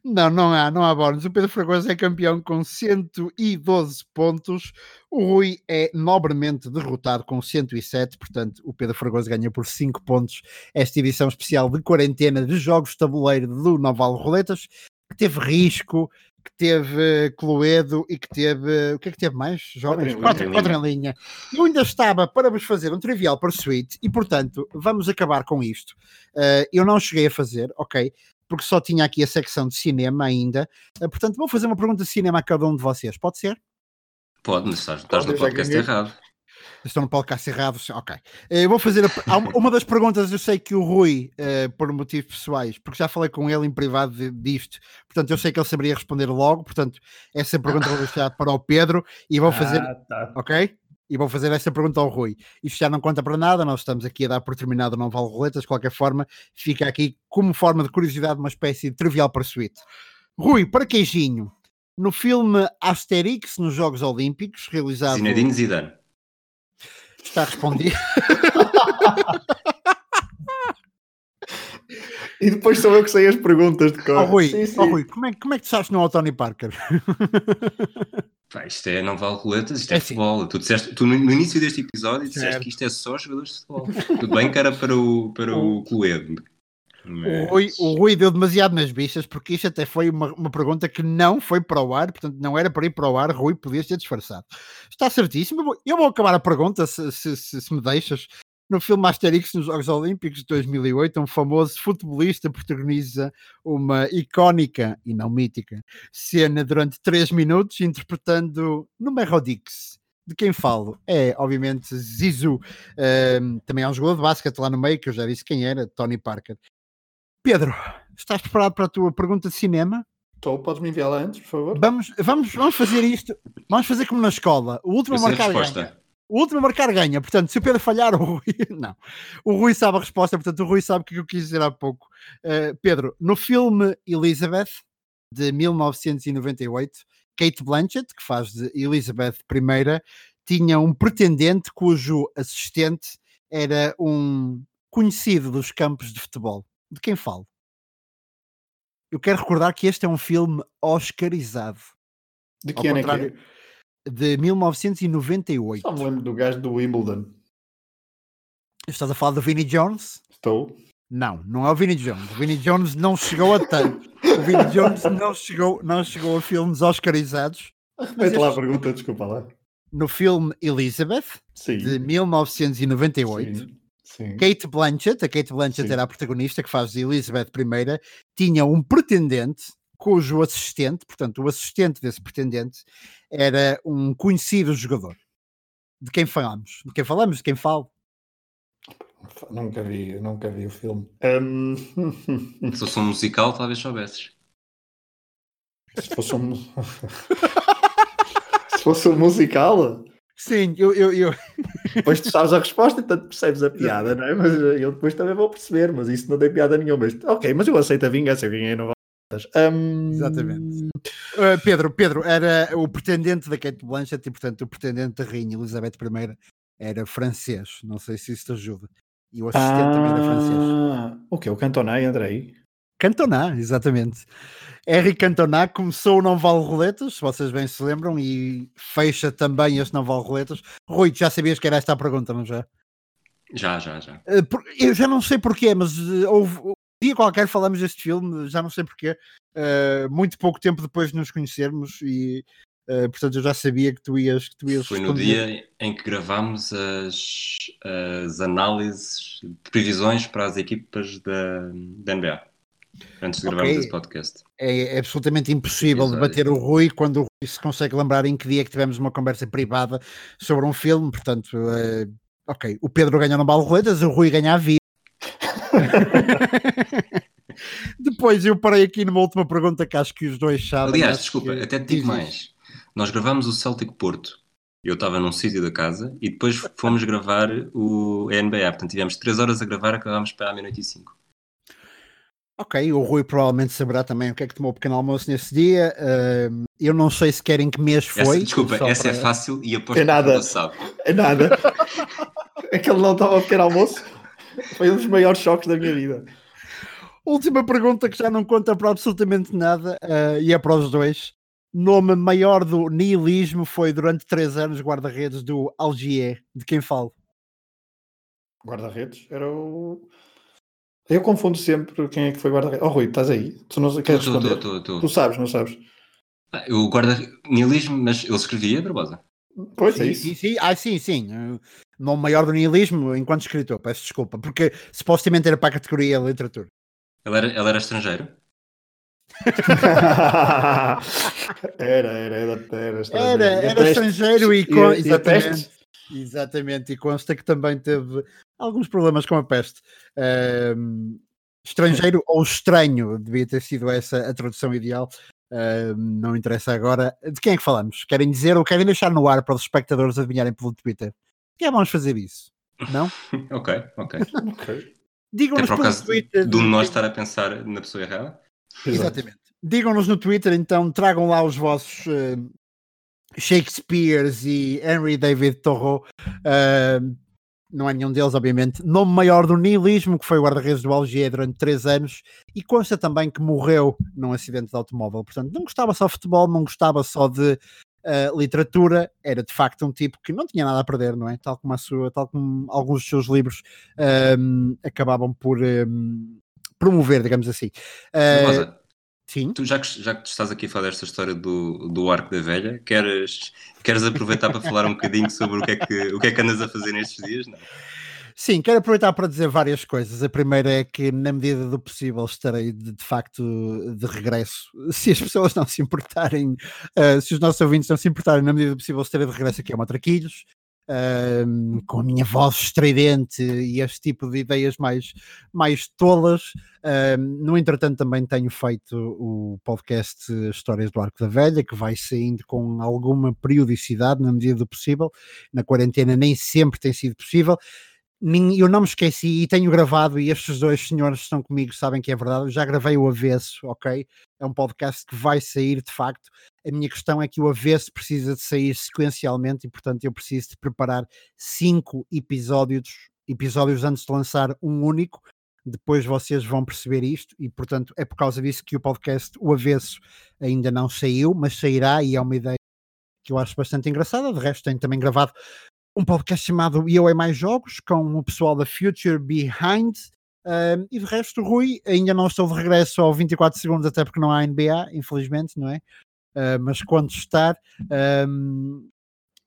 A: Não, não há, não há bónus. O Pedro Fragoso é campeão com 112 pontos. O Rui é nobremente derrotado com 107. Portanto, o Pedro Fragoso ganha por 5 pontos esta edição especial de quarentena de jogos de tabuleiro do Naval Roletas, que teve risco, que teve eh, Cluedo e que teve. O que é que teve mais? Jovens?
B: Quatro em
A: Quatro, em linha. Eu ainda estava para vos fazer um trivial pursuit e, portanto, vamos acabar com isto. Eh, eu não cheguei a fazer, ok? porque só tinha aqui a secção de cinema ainda. Eh, Portanto, vou fazer uma pergunta de cinema a cada um de vocês. Pode ser?
C: Pode, mas estás, estás no
B: já
C: podcast errado.
A: Estão no podcast errados. Ok. Eu vou fazer. A, uma- das perguntas, eu sei que o Rui, eh, por motivos pessoais, porque já falei com ele em privado de- disto, portanto, eu sei que ele saberia responder logo. Portanto, essa pergunta vou deixar para o Pedro e vou fazer.
B: Ah, tá.
A: Ok? E vou fazer essa pergunta ao Rui. Isto já não conta para nada, nós estamos aqui a dar por terminado, não vale roletas, de qualquer forma, fica aqui como forma de curiosidade, uma espécie de trivial pursuit. Rui, para queijinho, no filme Asterix nos Jogos Olímpicos, realizado.
C: Zinedine Zidane.
A: Está respondido.
B: E depois sou eu que sei as perguntas de cor.
A: Ó Rui,
B: Sim, sim.
A: ó, Rui como, é, como é que tu sabes que não é o Tony Parker?
C: Pá, isto é, não vale roletas, isto é,
A: É sim.
C: futebol. Tu, disseste, tu no, no início deste episódio disseste
A: Certo.
C: que isto é só jogadores de futebol. Tudo bem que era para o, para o Cluedo.
A: O Rui, o Rui deu demasiado nas bichas, porque isto até foi uma, uma pergunta que não foi para o ar, portanto não era para ir para o ar, Rui, podias ter disfarçado. Está certíssimo, eu vou, acabar a pergunta, se, se, se- se me deixas. No filme Asterix nos Jogos Olímpicos de 2008, um famoso futebolista protagoniza uma icónica, e não mítica, cena durante 3 minutos, interpretando Numero Dix. De quem falo? É, obviamente, Zizou. Ahm, também há um jogador de basquete lá no meio, que eu já disse quem era, Tony Parker. Pedro, estás preparado para a tua pergunta de cinema?
B: Estou, podes me enviar lá antes, por favor?
A: Vamos, vamos, vamos fazer isto. Vamos fazer como na escola. O último a marcar ganha.
C: resposta.
A: O último a marcar ganha. Portanto, se o Pedro falhar, o Rui. Não. O Rui sabe a resposta, portanto, o Rui sabe o que eu quis dizer há pouco. Uh, Pedro, no filme Elizabeth, de 1998, Kate Blanchett, que faz de Elizabeth I, tinha um pretendente cujo assistente era um conhecido dos campos de futebol. De quem falo? Eu quero recordar que este é um filme oscarizado,
B: De que ano é que é?
A: de 1998.
B: Só me lembro do gajo do Wimbledon.
A: Estás a falar do Vinnie Jones?
B: Estou.
A: Não, não é o Vinnie Jones. O Vinnie Jones não chegou a tanto. O Vinnie Jones não chegou, não chegou a filmes oscarizados.
B: Repete lá a pergunta, desculpa lá.
A: No filme Elizabeth,
B: Sim.
A: de 1998,
B: Sim. Sim.
A: Kate Blanchett, a Kate Blanchett
B: Sim.
A: era a protagonista que faz de Elizabeth I, tinha um pretendente cujo assistente, portanto, o assistente desse pretendente era um conhecido jogador. De quem falamos? De quem falamos? De quem falo?
B: Nunca vi, nunca vi o filme. Hum,
C: Se fosse um musical, talvez soubesses.
B: se fosse um. se fosse um musical,
A: Sim, eu, eu, eu,
B: depois tu sabes a resposta e tanto percebes a piada, não é? Mas eu depois também vou perceber, mas isso não tem piada nenhuma. Mas, ok, mas eu aceito a vingança, eu ganhei não. Hum,
A: Exatamente. Uh, Pedro, Pedro era o pretendente da Kate Blanchett e, portanto, o pretendente da Rainha Elizabeth I era francês. Não sei se isso te ajuda. E o assistente também era francês.
B: Ah, o que? O Cantonai entra aí?
A: Cantona, exatamente. Henri Cantona começou o Não Vale Roletas, se vocês bem se lembram, e fecha também este Não Vale Roletas. Rui, tu já sabias que era esta a pergunta, não já?
C: Já, já, já.
A: Por- eu já não sei porquê, mas uh, houve um dia qualquer falamos deste filme, já não sei porquê, uh, muito pouco tempo depois de nos conhecermos e uh, portanto eu já sabia que tu ias, que tu ias
C: Foi no
A: responder.
C: dia em que gravámos as, as análises de previsões para as equipas da, da NBA. Antes de gravarmos
A: Ok.
C: esse podcast.
A: É, é absolutamente impossível
C: Exato.
A: debater o Rui quando o Rui se consegue lembrar em que dia que tivemos uma conversa privada sobre um filme, portanto, uh, ok, o Pedro ganha no Balo Roletas, o Rui ganha a vida. Depois eu parei aqui numa última pergunta que acho que os dois sabem.
C: Aliás, desculpa,
A: que-
C: até te digo mais. Nós gravámos o Celtic Porto. Eu estava num sítio da casa e depois fomos gravar o NBA. Portanto, tivemos 3 horas a gravar, acabámos para a meia-noite e 5.
A: Ok, o Rui provavelmente saberá também o que é que tomou o pequeno almoço nesse dia. Uh, eu não sei sequer em que mês foi.
C: desculpa,
A: só
C: essa é
A: para-
C: fácil e aposto
B: É
C: que
B: nada.
C: não sabe.
B: É nada. é que ele não estava a pequeno almoço. Foi um dos maiores choques da minha vida.
A: Última pergunta que já não conta para absolutamente nada eh, e é para os dois. Nome maior do nihilismo foi durante três anos guarda-redes do Algier. De quem falo?
B: Guarda-redes era o. Eu confundo sempre quem é que foi guarda-redes. Oh, Rui, estás aí? Tu não queres
C: tô,
B: responder?
C: tô, tô.
B: Tu sabes, não sabes?
C: O guarda nihilismo, mas ele escrevia, Barbosa.
B: Pois é
A: sim,
B: isso.
A: sim, sim. Ah, sim, sim. Nome maior do nihilismo enquanto escritor. Peço desculpa, porque supostamente era para a categoria literatura.
C: Ele era, ele era estrangeiro.
B: era, era, era, era estrangeiro.
A: Era,
B: E
A: era estrangeiro e,
B: E
A: com,
B: e
A: exatamente.
B: teste?
A: Exatamente, e consta que também teve alguns problemas com a peste. Um, estrangeiro ou estranho, devia ter sido essa a tradução ideal. Um, não interessa agora. De quem é que falamos? Querem dizer ou querem deixar no ar para os espectadores adivinharem pelo Twitter? Que é vamos fazer isso? Não?
C: ok, ok.
A: Digam-nos pelo
C: acaso
A: Twitter.
C: de um nós estar a pensar na pessoa errada?
A: Exatamente. Digam-nos no Twitter, então tragam lá os vossos eh, Shakespeares e Henry David Thoreau. eh, não é nenhum deles, obviamente. Nome maior do nihilismo, que foi o guarda-redes do Algier durante três anos, e consta também que morreu num acidente de automóvel. Portanto, não gostava só de futebol, não gostava só de eh, literatura, era de facto um tipo que não tinha nada a perder, não é? Tal como a sua, tal como alguns dos seus livros ehm, acabavam por ehm, promover, digamos assim.
C: Rosa,
A: sim.
C: tu já que, já que tu estás aqui a falar desta história do, do arco da velha, queres, queres aproveitar para falar um bocadinho sobre o que, é que, o que é que andas a fazer nestes dias? Não?
A: Sim, quero aproveitar para dizer várias coisas. A primeira é que, na medida do possível, estarei de, de facto de regresso. Se as pessoas não se importarem, uh, se os nossos ouvintes não se importarem, na medida do possível, estarei de regresso aqui a Matraquilhos, com a minha voz estridente e este tipo de ideias mais, mais tolas. No entretanto, também tenho feito o podcast Histórias do Arco da Velha, que vai saindo com alguma periodicidade, na medida do possível. Na quarentena, nem sempre tem sido possível eu não me esqueci e tenho gravado, e estes dois senhores estão comigo sabem que é verdade, eu já gravei o Avesso, ok? É um podcast que vai sair de facto. A minha questão é que o Avesso precisa de sair sequencialmente e, portanto, eu preciso de preparar cinco episódios, episódios antes de lançar um único. Depois vocês vão perceber isto, e portanto é por causa disso que o podcast O Avesso ainda não saiu, mas sairá e é uma ideia que eu acho bastante engraçada. De resto, tenho também gravado um podcast chamado Eu é Mais Jogos, com o pessoal da Future Behind. Um, e de resto, Rui, ainda não estou de regresso ao 24 segundos, até porque não há NBA, infelizmente, não é? Uh, mas quando estar. um,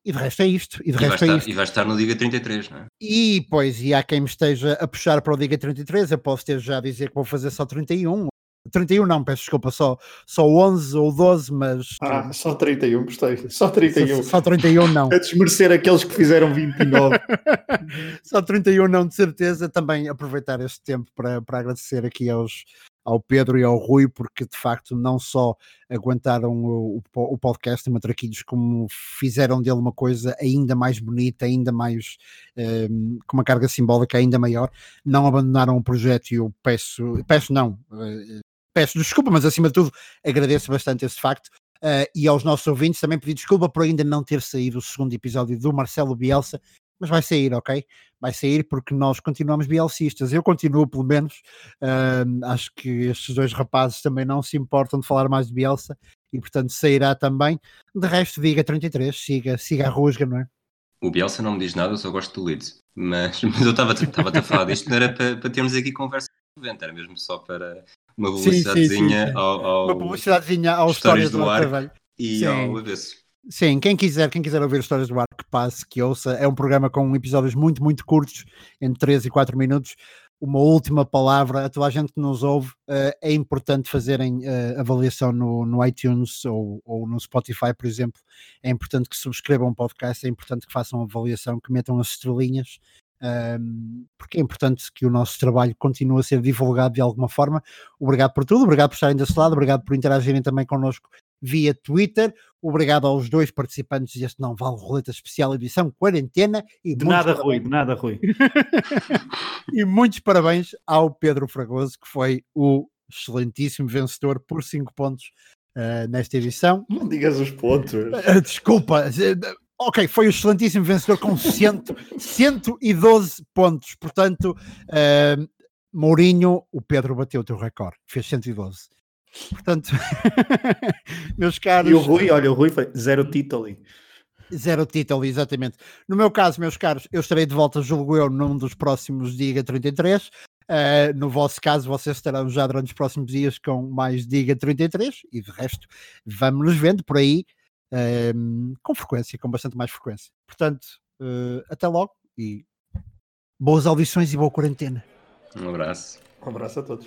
A: e de resto é isto. E de
C: E vai,
A: resto é
C: estar,
A: isto.
C: e vai estar no Liga 33, não é?
A: E pois, e há quem me esteja a puxar para o Liga 33, eu posso ter já a dizer que vou fazer só 31. 31 não, peço desculpa, só, só 11 ou 12, mas
B: Ah, só 31, gostei. Só 31.
A: só, só 31 não.
B: A desmerecer aqueles que fizeram 29.
A: Só 31 não, de certeza. Também aproveitar este tempo para, para agradecer aqui aos, ao Pedro e ao Rui, porque de facto não só aguentaram o, o, podcast Matraquilhos, como fizeram dele uma coisa ainda mais bonita, ainda mais ehm, com uma carga simbólica ainda maior. Não abandonaram o projeto e eu peço, peço não, eh, peço desculpa, mas acima de tudo agradeço bastante esse facto. Uh, e aos nossos ouvintes também pedir desculpa por ainda não ter saído o segundo episódio do Marcelo Bielsa, mas vai sair, ok? Vai sair porque nós continuamos bielcistas. Eu continuo, pelo menos. Uh, acho que estes dois rapazes também não se importam de falar mais de Bielsa e, portanto, sairá também. De resto, diga 33, siga, siga a rusga, não é?
C: O Bielsa não me diz nada, eu só gosto do Leeds. Mas, mas eu estava a falar disto, não era para, para termos aqui conversa era mesmo só para uma
A: Sim, sim, sim,
C: publicidadezinha
A: sim.
C: ao, ao
A: Uma publicidadezinha aos
C: Histórias
A: histórias
C: do
A: do
C: Arco.
A: Arco
C: e
A: Sim.
C: ao avesso.
A: Sim, quem quiser, quem quiser ouvir histórias do arco, que passe, que ouça. É um programa com episódios muito, muito curtos, entre 3 e 4 minutos. Uma última palavra a toda a gente que nos ouve. eh, é importante fazerem eh, avaliação no, no iTunes ou, ou no Spotify, por exemplo. É importante que subscrevam o podcast, é importante que façam avaliação, que metam as estrelinhas. Ehm, porque é importante que o nosso trabalho continue a ser divulgado de alguma forma. Obrigado por tudo, obrigado por estarem desse lado, obrigado por interagirem também connosco via Twitter. Obrigado aos dois participantes deste Não Vale Roleta Especial Edição Quarentena. E
B: De nada,
A: parabéns-
B: Rui, de nada, Rui.
A: E muitos parabéns ao Pedro Fragoso, que foi o excelentíssimo vencedor por 5 pontos eh, nesta edição.
B: Não digas os pontos.
A: Eh, desculpa. Eh, Ok, foi o excelentíssimo vencedor com 100, 112 pontos. Portanto, eh, Mourinho, o Pedro bateu o teu recorde, fez 112. Portanto, meus caros.
B: E o Rui, olha, o Rui foi zero título.
A: Zero título, exatamente. No meu caso, meus caros, eu estarei de volta, julgo eu, num dos próximos Diga 33. Uh, no vosso caso, vocês estarão já durante os próximos dias com mais Diga 33 e de resto, vamos nos vendo por aí um, com frequência, com bastante mais frequência. Portanto, uh, até logo e boas audições e boa quarentena.
C: Um abraço.
B: Um abraço a todos.